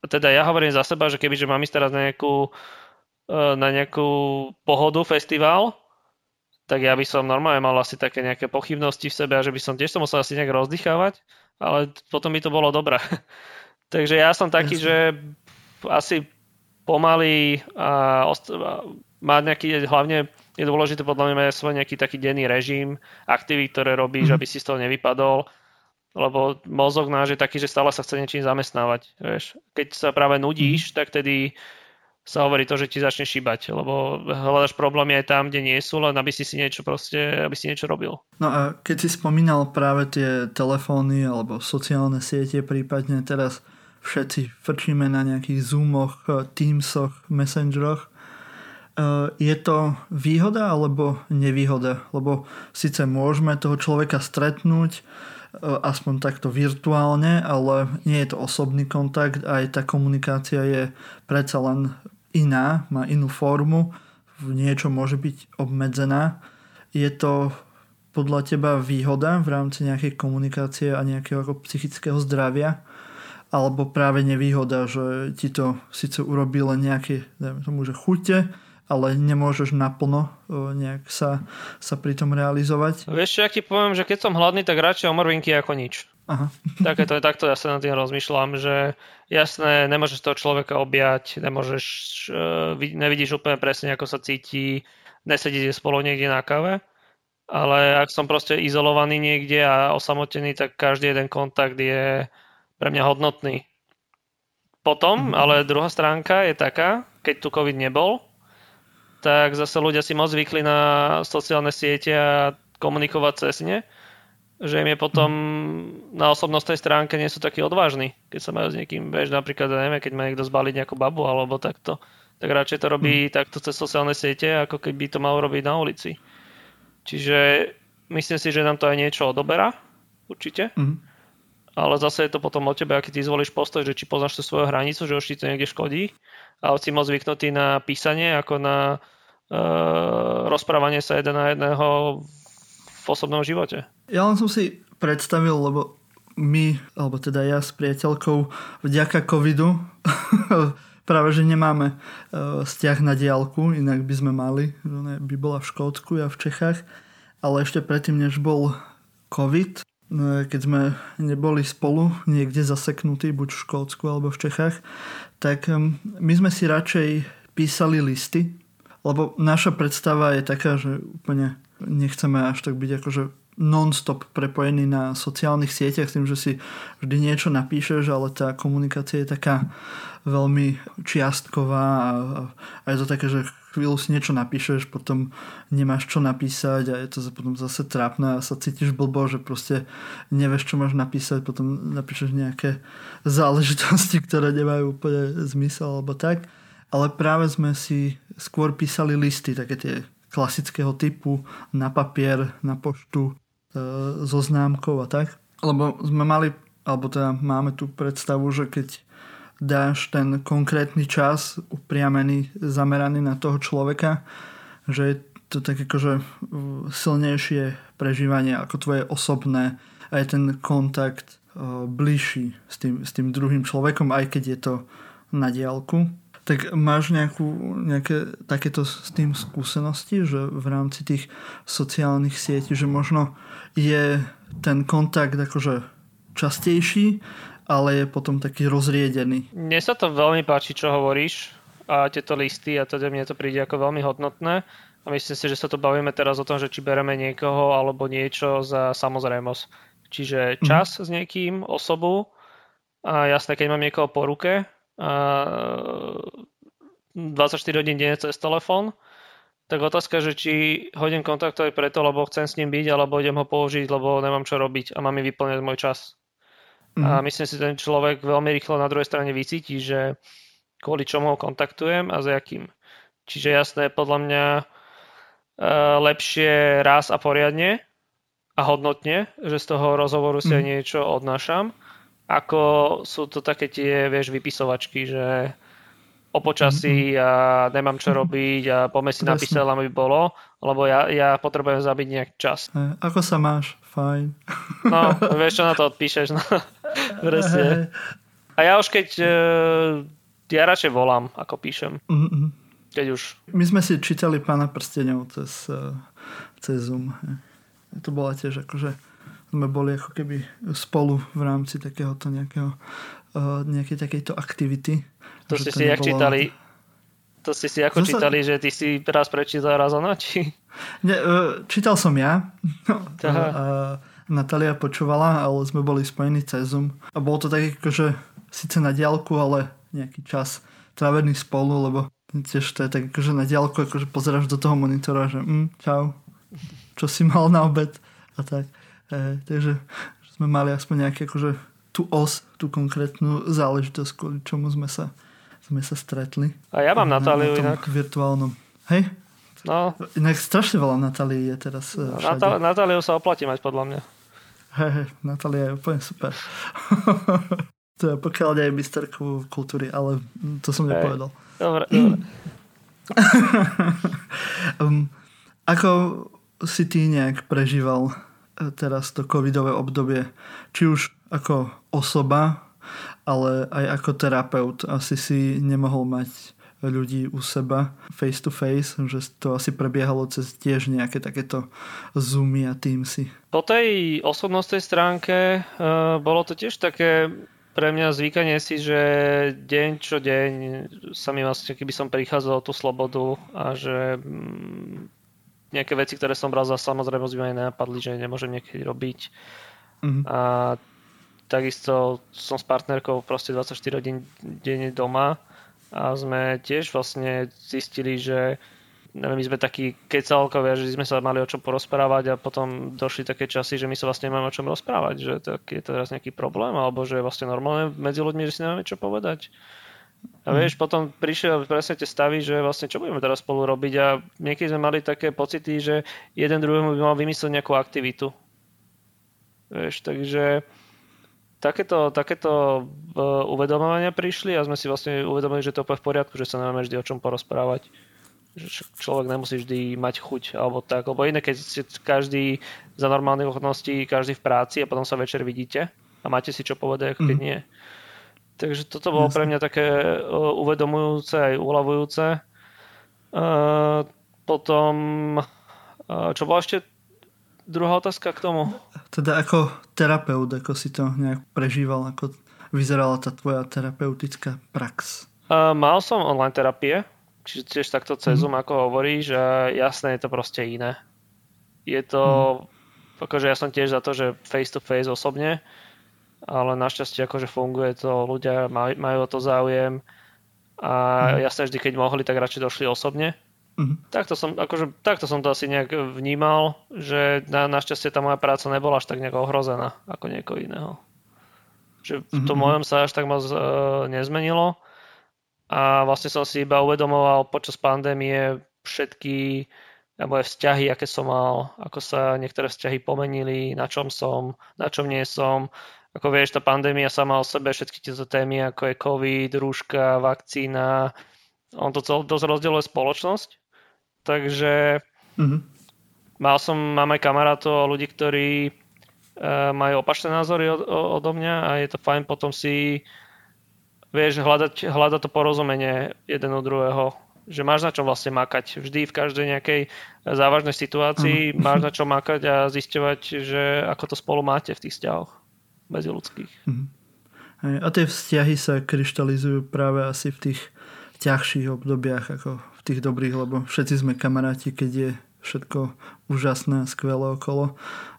A teda ja hovorím za seba, že keby, že mám ísť teraz na nejakú na nejakú pohodu, festival, tak ja by som normálne mal asi také nejaké pochybnosti v sebe a že by som tiež to musel asi nejak rozdychávať, ale potom by to bolo dobré. Takže ja som taký, Jasne. že asi pomaly a ost- mať nejaký, hlavne je dôležité podľa mňa mať svoj nejaký taký denný režim, aktivít, ktoré robíš, mm. aby si z toho nevypadol, lebo mozog náš je taký, že stále sa chce niečím zamestnávať. Vieš. Keď sa práve nudíš, mm. tak tedy sa hovorí to, že ti začne šíbať, lebo hľadaš problémy aj tam, kde nie sú, len aby si si niečo proste, aby si niečo robil. No a keď si spomínal práve tie telefóny alebo sociálne siete, prípadne teraz všetci frčíme na nejakých Zoomoch, Teamsoch, Messengeroch, je to výhoda alebo nevýhoda? Lebo síce môžeme toho človeka stretnúť, eh, aspoň takto virtuálne, ale nie je to osobný kontakt, aj tá komunikácia je predsa len iná, má inú formu, v niečo môže byť obmedzená. Je to podľa teba výhoda v rámci nejakej komunikácie a nejakého psychického zdravia? Alebo práve nevýhoda, že ti to síce urobí len nejaké, dajme tomu, že chute, ale nemôžeš naplno nejak sa, sa pri tom realizovať. Vieš čo, ja ti poviem, že keď som hladný, tak radšej omrvinky ako nič. Aha. Také to, takto ja sa na tým rozmýšľam, že jasné, nemôžeš toho človeka objať, nemôžeš, e, nevidíš úplne presne, ako sa cíti, nesedíte spolu niekde na kave, ale ak som proste izolovaný niekde a osamotený, tak každý jeden kontakt je pre mňa hodnotný. Potom, mm-hmm. ale druhá stránka je taká, keď tu COVID nebol, tak zase ľudia si moc zvykli na sociálne siete a komunikovať cez ne že im je potom na osobnostnej stránke nie sú takí odvážni, keď sa majú s niekým, vieš, napríklad, neviem, keď má niekto zbaliť nejakú babu alebo takto, tak radšej to robí mm. takto cez sociálne siete, ako keby to mal robiť na ulici. Čiže myslím si, že nám to aj niečo odoberá, určite. Mm. Ale zase je to potom o tebe, aký ty zvolíš postoj, že či poznáš tú svoju hranicu, že už ti to niekde škodí, ale si moc zvyknutý na písanie, ako na rozprávanie sa jeden na jedného v osobnom živote. Ja len som si predstavil, lebo my, alebo teda ja s priateľkou vďaka covidu práve že nemáme uh, vzťah na diálku, inak by sme mali, že by bola v Škótsku a v Čechách, ale ešte predtým, než bol covid, no, keď sme neboli spolu niekde zaseknutí, buď v Škótsku alebo v Čechách, tak um, my sme si radšej písali listy, lebo naša predstava je taká, že úplne nechceme až tak byť akože non-stop prepojený na sociálnych sieťach s tým, že si vždy niečo napíšeš, ale tá komunikácia je taká veľmi čiastková a, a je to také, že chvíľu si niečo napíšeš, potom nemáš čo napísať a je to potom zase trápne a sa cítiš blbo, že proste nevieš, čo máš napísať, potom napíšeš nejaké záležitosti, ktoré nemajú úplne zmysel alebo tak. Ale práve sme si skôr písali listy, také tie klasického typu na papier, na poštu, e, so známkou a tak. Lebo sme mali, alebo teda máme tu predstavu, že keď dáš ten konkrétny čas upriamený, zameraný na toho človeka, že je to tak akože silnejšie prežívanie ako tvoje osobné aj ten kontakt e, bližší s tým, s tým druhým človekom, aj keď je to na diálku. Tak máš nejakú, nejaké takéto s tým skúsenosti, že v rámci tých sociálnych sietí, že možno je ten kontakt akože častejší, ale je potom taký rozriedený. Mne sa to veľmi páči, čo hovoríš a tieto listy a teda mne to príde ako veľmi hodnotné a myslím si, že sa to bavíme teraz o tom, že či bereme niekoho alebo niečo za samozrejmosť. Čiže čas mm. s niekým, osobu a jasné, keď mám niekoho po ruke, 24 hodín denne cez telefón, tak otázka, že či hodím kontaktovať preto, lebo chcem s ním byť, alebo idem ho použiť, lebo nemám čo robiť a mám mi vyplňať môj čas. Mm. A mhm. myslím si, ten človek veľmi rýchlo na druhej strane vycíti, že kvôli čomu ho kontaktujem a za jakým. Čiže jasné, podľa mňa e, lepšie raz a poriadne a hodnotne, že z toho rozhovoru si mm. niečo odnášam, ako sú to také tie, vieš, vypisovačky, že o počasí mhm. a nemám čo robiť a poďme si napísať, aby bolo, lebo ja, ja potrebujem zabiť nejak čas. Ako sa máš? Fajn. No, vieš, čo na to odpíšeš, no. Presne. A ja už keď, e, ja radšej volám, ako píšem. Keď už... My sme si čítali Pána prstenov cez, eh, cez Zoom. To bola tiež akože sme boli ako keby spolu v rámci takéhoto nejakého eh, nejakej takejto aktivity. To ste si jak čítali, to ste si ako Zasa... čítali, že ty si raz prečítal raz o noči? Ne, eh, čítal som ja. A Natália počúvala, ale sme boli spojení cez Zoom. A bolo to tak akože síce na diálku, ale nejaký čas trávený spolu, lebo tiež to je tak akože na diálku, akože pozeráš do toho monitora, že mm, čau, čo si mal na obed a tak. E, takže sme mali aspoň nejaké akože tú os, tú konkrétnu záležitosť, kvôli čomu sme sa, sme sa stretli. A ja mám Natáliu na, na inak. virtuálnom. Hej? No. Inak strašne veľa Natálii je teraz e, no, všade. Natáliu sa oplatí mať podľa mňa. Hej, hej, Natália je úplne super. To je pokiaľ nie je misterku kultúry, ale to som nepovedal. Dobre, dobre. um, ako si ty nejak prežíval teraz to covidové obdobie? Či už ako osoba, ale aj ako terapeut. Asi si nemohol mať ľudí u seba face to face, že to asi prebiehalo cez tiež nejaké takéto zoomy a teamsy. Po tej osobnostnej stránke uh, bolo to tiež také pre mňa zvykanie si, že deň čo deň sa mi vlastne, keby som prichádzal tú slobodu a že mm, nejaké veci, ktoré som bral za samozrejme by ma nenapadli, že nemôžem niekedy robiť. Mm-hmm. A takisto som s partnerkou proste 24 hodín denne doma a sme tiež vlastne zistili, že my sme takí kecalkovia, že sme sa mali o čom porozprávať a potom došli také časy, že my sa vlastne nemáme o čom rozprávať, že tak je to teraz nejaký problém, alebo že je vlastne normálne medzi ľuďmi, že si nemáme čo povedať. A vieš, potom prišiel presne tie stavy, že vlastne čo budeme teraz spolu robiť a niekedy sme mali také pocity, že jeden druhému by mal vymyslieť nejakú aktivitu. Vieš, takže takéto, takéto uh, uvedomovania prišli a sme si vlastne uvedomili, že to je v poriadku, že sa nemáme vždy o čom porozprávať že človek nemusí vždy mať chuť alebo tak, lebo iné, keď ste každý za normálnych okolností, každý v práci a potom sa večer vidíte a máte si čo povedať, keď mm. nie. Takže toto bolo pre mňa také uvedomujúce aj uľavujúce. Uh, potom, uh, čo bola ešte druhá otázka k tomu? Teda ako terapeut, ako si to nejak prežíval, ako vyzerala tá tvoja terapeutická prax? Uh, mal som online terapie, Čiže tiež takto cez Zoom, mm. ako hovoríš, jasné je to proste iné. Je to, mm. akože ja som tiež za to, že face to face osobne, ale našťastie akože funguje to, ľudia maj, majú o to záujem a mm. jasné, vždy keď mohli, tak radšej došli osobne. Mm. Takto, som, akože, takto som to asi nejak vnímal, že na, našťastie tá moja práca nebola až tak nejak ohrozená ako niekoho iného. Že v tom mm-hmm. mojom sa až tak moc uh, nezmenilo a vlastne som si iba uvedomoval počas pandémie všetky moje vzťahy, aké som mal, ako sa niektoré vzťahy pomenili, na čom som, na čom nie som. Ako vieš, tá pandémia sama o sebe, všetky tieto témy, ako je COVID, rúška, vakcína, on to cel, dosť rozdieluje spoločnosť. Takže mm-hmm. mal som, mám aj kamarátov, ľudí, ktorí e, majú opačné názory od, odo mňa a je to fajn potom si vieš hľadať, hľadať to porozumenie jeden od druhého že máš na čo vlastne makať. Vždy v každej nejakej závažnej situácii uh-huh. máš na čo makať a zisťovať, že ako to spolu máte v tých vzťahoch medziludských. Uh-huh. A tie vzťahy sa kryštalizujú práve asi v tých ťažších obdobiach ako v tých dobrých, lebo všetci sme kamaráti, keď je všetko úžasné a skvelé okolo,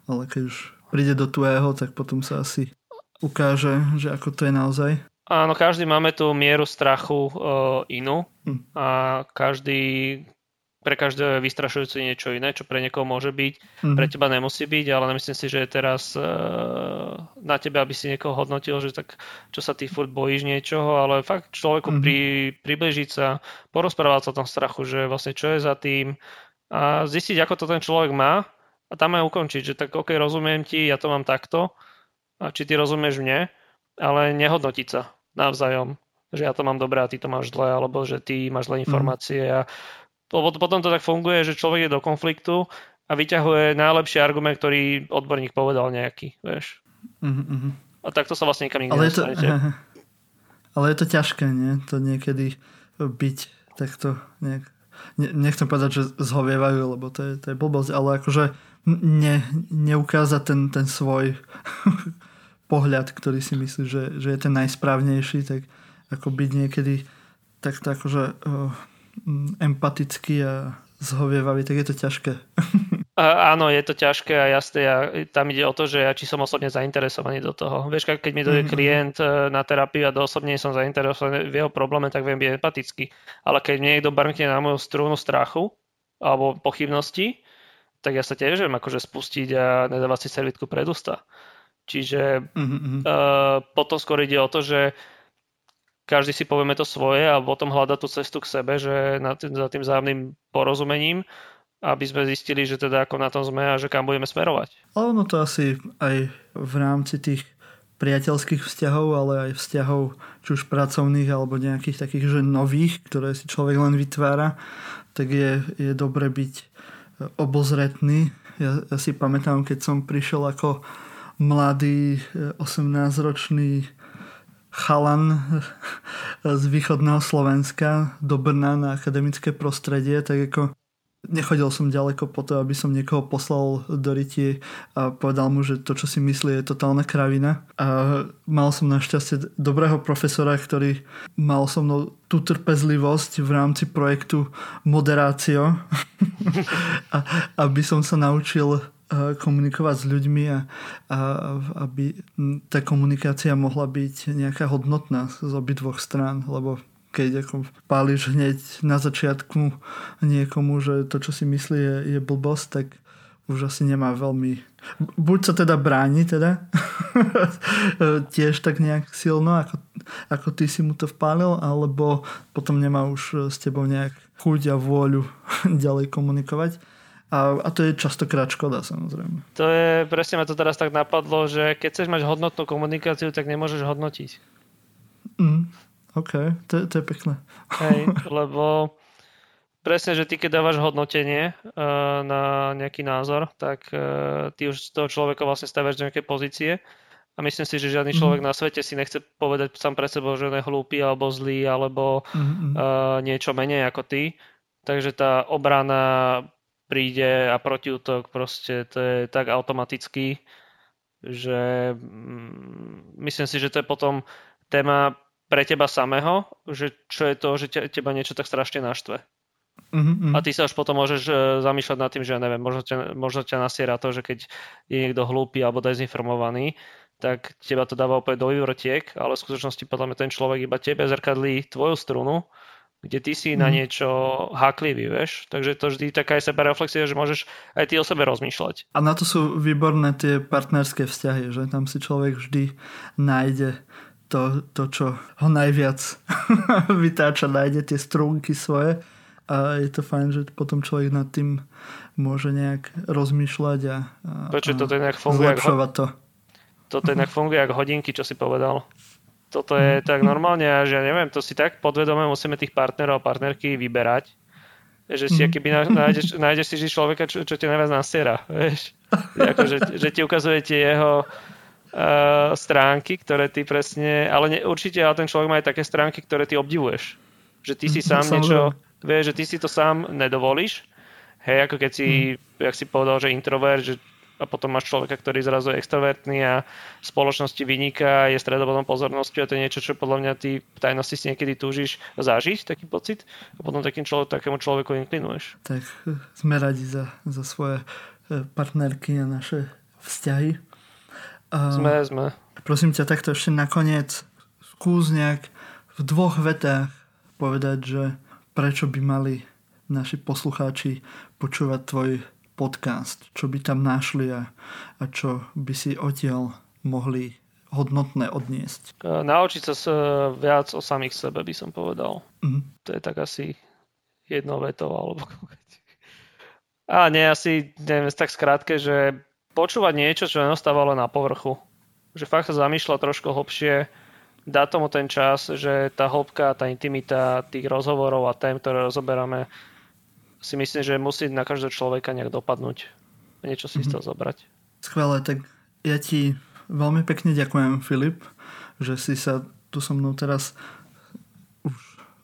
ale keď už príde do tvojho, tak potom sa asi ukáže, že ako to je naozaj. Áno, každý máme tú mieru strachu uh, inú hm. a každý pre každého je vystrašujúce niečo iné, čo pre niekoho môže byť, mm. pre teba nemusí byť, ale nemyslím si, že je teraz uh, na tebe, aby si niekoho hodnotil, že tak čo sa ty furt bojíš niečoho, ale fakt človeku mm. pri, približiť sa, porozprávať sa o tom strachu, že vlastne čo je za tým a zistiť, ako to ten človek má a tam aj ukončiť, že tak ok, rozumiem ti, ja to mám takto a či ty rozumieš mne, ale nehodnotiť sa navzájom. Že ja to mám dobré a ty to máš zle, alebo že ty máš zlé mhm. informácie. Mm. A potom to tak funguje, že človek je do konfliktu a vyťahuje najlepší argument, ktorý odborník povedal nejaký, vieš. Mm-hmm. A takto sa vlastne nikam nikdy ale je to, Ale je to ťažké, nie? To niekedy byť takto nejak, ne, nechcem povedať, že zhovievajú, lebo to je, to je blbosť, ale akože ne, neukázať ten, ten svoj pohľad, ktorý si myslí, že, že je ten najsprávnejší, tak ako byť niekedy takto akože uh, empatický a zhovievavý, tak je to ťažké. A, áno, je to ťažké a jasné. A tam ide o to, že ja či som osobne zainteresovaný do toho. Vieš, keď mi dojde mm-hmm. klient e, na terapiu a osobne som zainteresovaný v jeho probléme, tak viem byť empatický. Ale keď mne niekto barkne na moju strunu strachu alebo pochybnosti, tak ja sa tiež viem akože spustiť a nedávať si servitku pred ústa. Čiže mm-hmm. uh, potom skôr ide o to, že každý si povieme to svoje a potom hľada tú cestu k sebe, že na tým, za tým vzájomným porozumením, aby sme zistili, že teda ako na tom sme a že kam budeme smerovať. Ale ono to asi aj v rámci tých priateľských vzťahov, ale aj vzťahov či už pracovných alebo nejakých takých, že nových, ktoré si človek len vytvára, tak je, je dobre byť obozretný. Ja, ja si pamätám, keď som prišiel ako mladý 18-ročný e, chalan z východného Slovenska do Brna na akademické prostredie, tak ako nechodil som ďaleko po to, aby som niekoho poslal do rytie a povedal mu, že to, čo si myslí, je totálna kravina. A mal som našťastie dobrého profesora, ktorý mal so mnou tú trpezlivosť v rámci projektu Moderácio, a, aby som sa naučil komunikovať s ľuďmi a, a aby tá komunikácia mohla byť nejaká hodnotná z obidvoch strán, lebo keď ako páliš hneď na začiatku niekomu, že to, čo si myslí, je, je blbosť, tak už asi nemá veľmi... Buď sa teda bráni teda, tiež tak nejak silno, ako, ako ty si mu to vpálil, alebo potom nemá už s tebou nejak chuť a vôľu ďalej komunikovať. A, a to je častokrát škoda, samozrejme. To je, presne ma to teraz tak napadlo, že keď chceš mať hodnotnú komunikáciu, tak nemôžeš hodnotiť. Mm, OK, to, to je pekné. Hej, lebo presne, že ty keď dávaš hodnotenie uh, na nejaký názor, tak uh, ty už z toho človeka vlastne staviaš do nejaké pozície a myslím si, že žiadny mhm. človek mm. na svete si nechce povedať sám pre sebou, že on je hlúpy alebo zlý alebo mm-hmm. uh, niečo menej ako ty. Takže tá obrana príde a protiútok proste to je tak automaticky, že mm, myslím si, že to je potom téma pre teba samého, že čo je to, že teba niečo tak strašne naštve. Mm-hmm. A ty sa už potom môžeš e, zamýšľať nad tým, že ja neviem, možno ťa, možno ťa nasiera to, že keď je niekto hlúpy alebo dezinformovaný, tak teba to dáva opäť do vývrtiek, ale v skutočnosti podľa mňa ten človek iba tebe zrkadlí tvoju strunu kde ty si mm. na mhm. niečo háklivý, vieš. Takže to vždy taká je sebareflexia, že môžeš aj ty o sebe rozmýšľať. A na to sú výborné tie partnerské vzťahy, že tam si človek vždy nájde to, to čo ho najviac vytáča, nájde tie strunky svoje a je to fajn, že potom človek nad tým môže nejak rozmýšľať a, a, Počuť, toto inak funguje zlepšovať to. Toto inak funguje ako hodinky, čo si povedal toto je tak normálne, že ja neviem, to si tak podvedome musíme tých partnerov a partnerky vyberať, že si keby nájdeš, nájdeš si človeka, čo, čo ťa najviac nasiera, vieš. Ako, že, že ti ukazuje tie jeho uh, stránky, ktoré ty presne, ale ne, určite ale ten človek má aj také stránky, ktoré ty obdivuješ. Že ty si sám niečo, vieš, že ty si to sám nedovolíš, hej, ako keď si, jak si povedal, že introvert, že a potom máš človeka, ktorý zrazu je extrovertný a v spoločnosti vyniká, je stredobodom pozornosti a to je niečo, čo podľa mňa ty v tajnosti si niekedy túžiš zažiť, taký pocit a potom takým človek, takému človeku inklinuješ. Tak eh, sme radi za, za svoje eh, partnerky a naše vzťahy. Sme, sme. Prosím ťa takto ešte nakoniec skús nejak v dvoch vetách povedať, že prečo by mali naši poslucháči počúvať tvoj podcast, čo by tam našli a, a čo by si odtiaľ mohli hodnotné odniesť? Naučiť sa viac o samých sebe, by som povedal. Mm-hmm. To je tak asi jedno veto, alebo a nie, asi neviem, tak skrátke, že počúvať niečo, čo nenostávalo na povrchu. Že fakt sa zamýšľa trošku hlbšie, dá tomu ten čas, že tá hĺbka, tá intimita tých rozhovorov a tém, ktoré rozoberáme, si myslím, že musí na každého človeka nejak dopadnúť niečo si mm-hmm. zobrať. Skvelé, tak ja ti veľmi pekne ďakujem, Filip, že si sa tu so mnou teraz už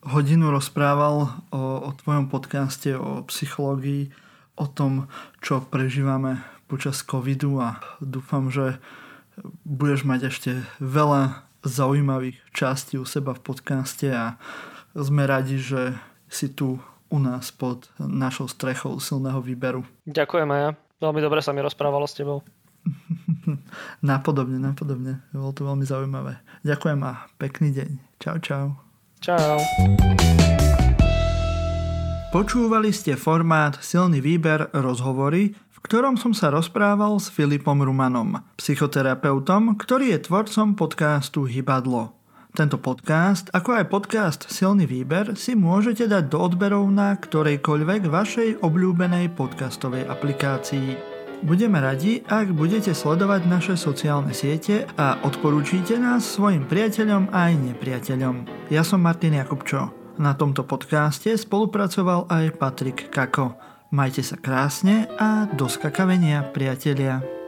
hodinu rozprával o, o tvojom podcaste, o psychológii, o tom, čo prežívame počas covidu a dúfam, že budeš mať ešte veľa zaujímavých častí u seba v podcaste a sme radi, že si tu u nás pod našou strechou silného výberu. Ďakujem aj ja. Veľmi dobre sa mi rozprávalo s tebou. napodobne, napodobne. Bolo to veľmi zaujímavé. Ďakujem a pekný deň. Čau, čau. Čau. Počúvali ste formát Silný výber rozhovory, v ktorom som sa rozprával s Filipom Rumanom, psychoterapeutom, ktorý je tvorcom podcastu Hybadlo. Tento podcast, ako aj podcast Silný výber, si môžete dať do odberov na ktorejkoľvek vašej obľúbenej podcastovej aplikácii. Budeme radi, ak budete sledovať naše sociálne siete a odporúčite nás svojim priateľom aj nepriateľom. Ja som Martin Jakubčo. Na tomto podcaste spolupracoval aj Patrik Kako. Majte sa krásne a do skakavenia, priatelia.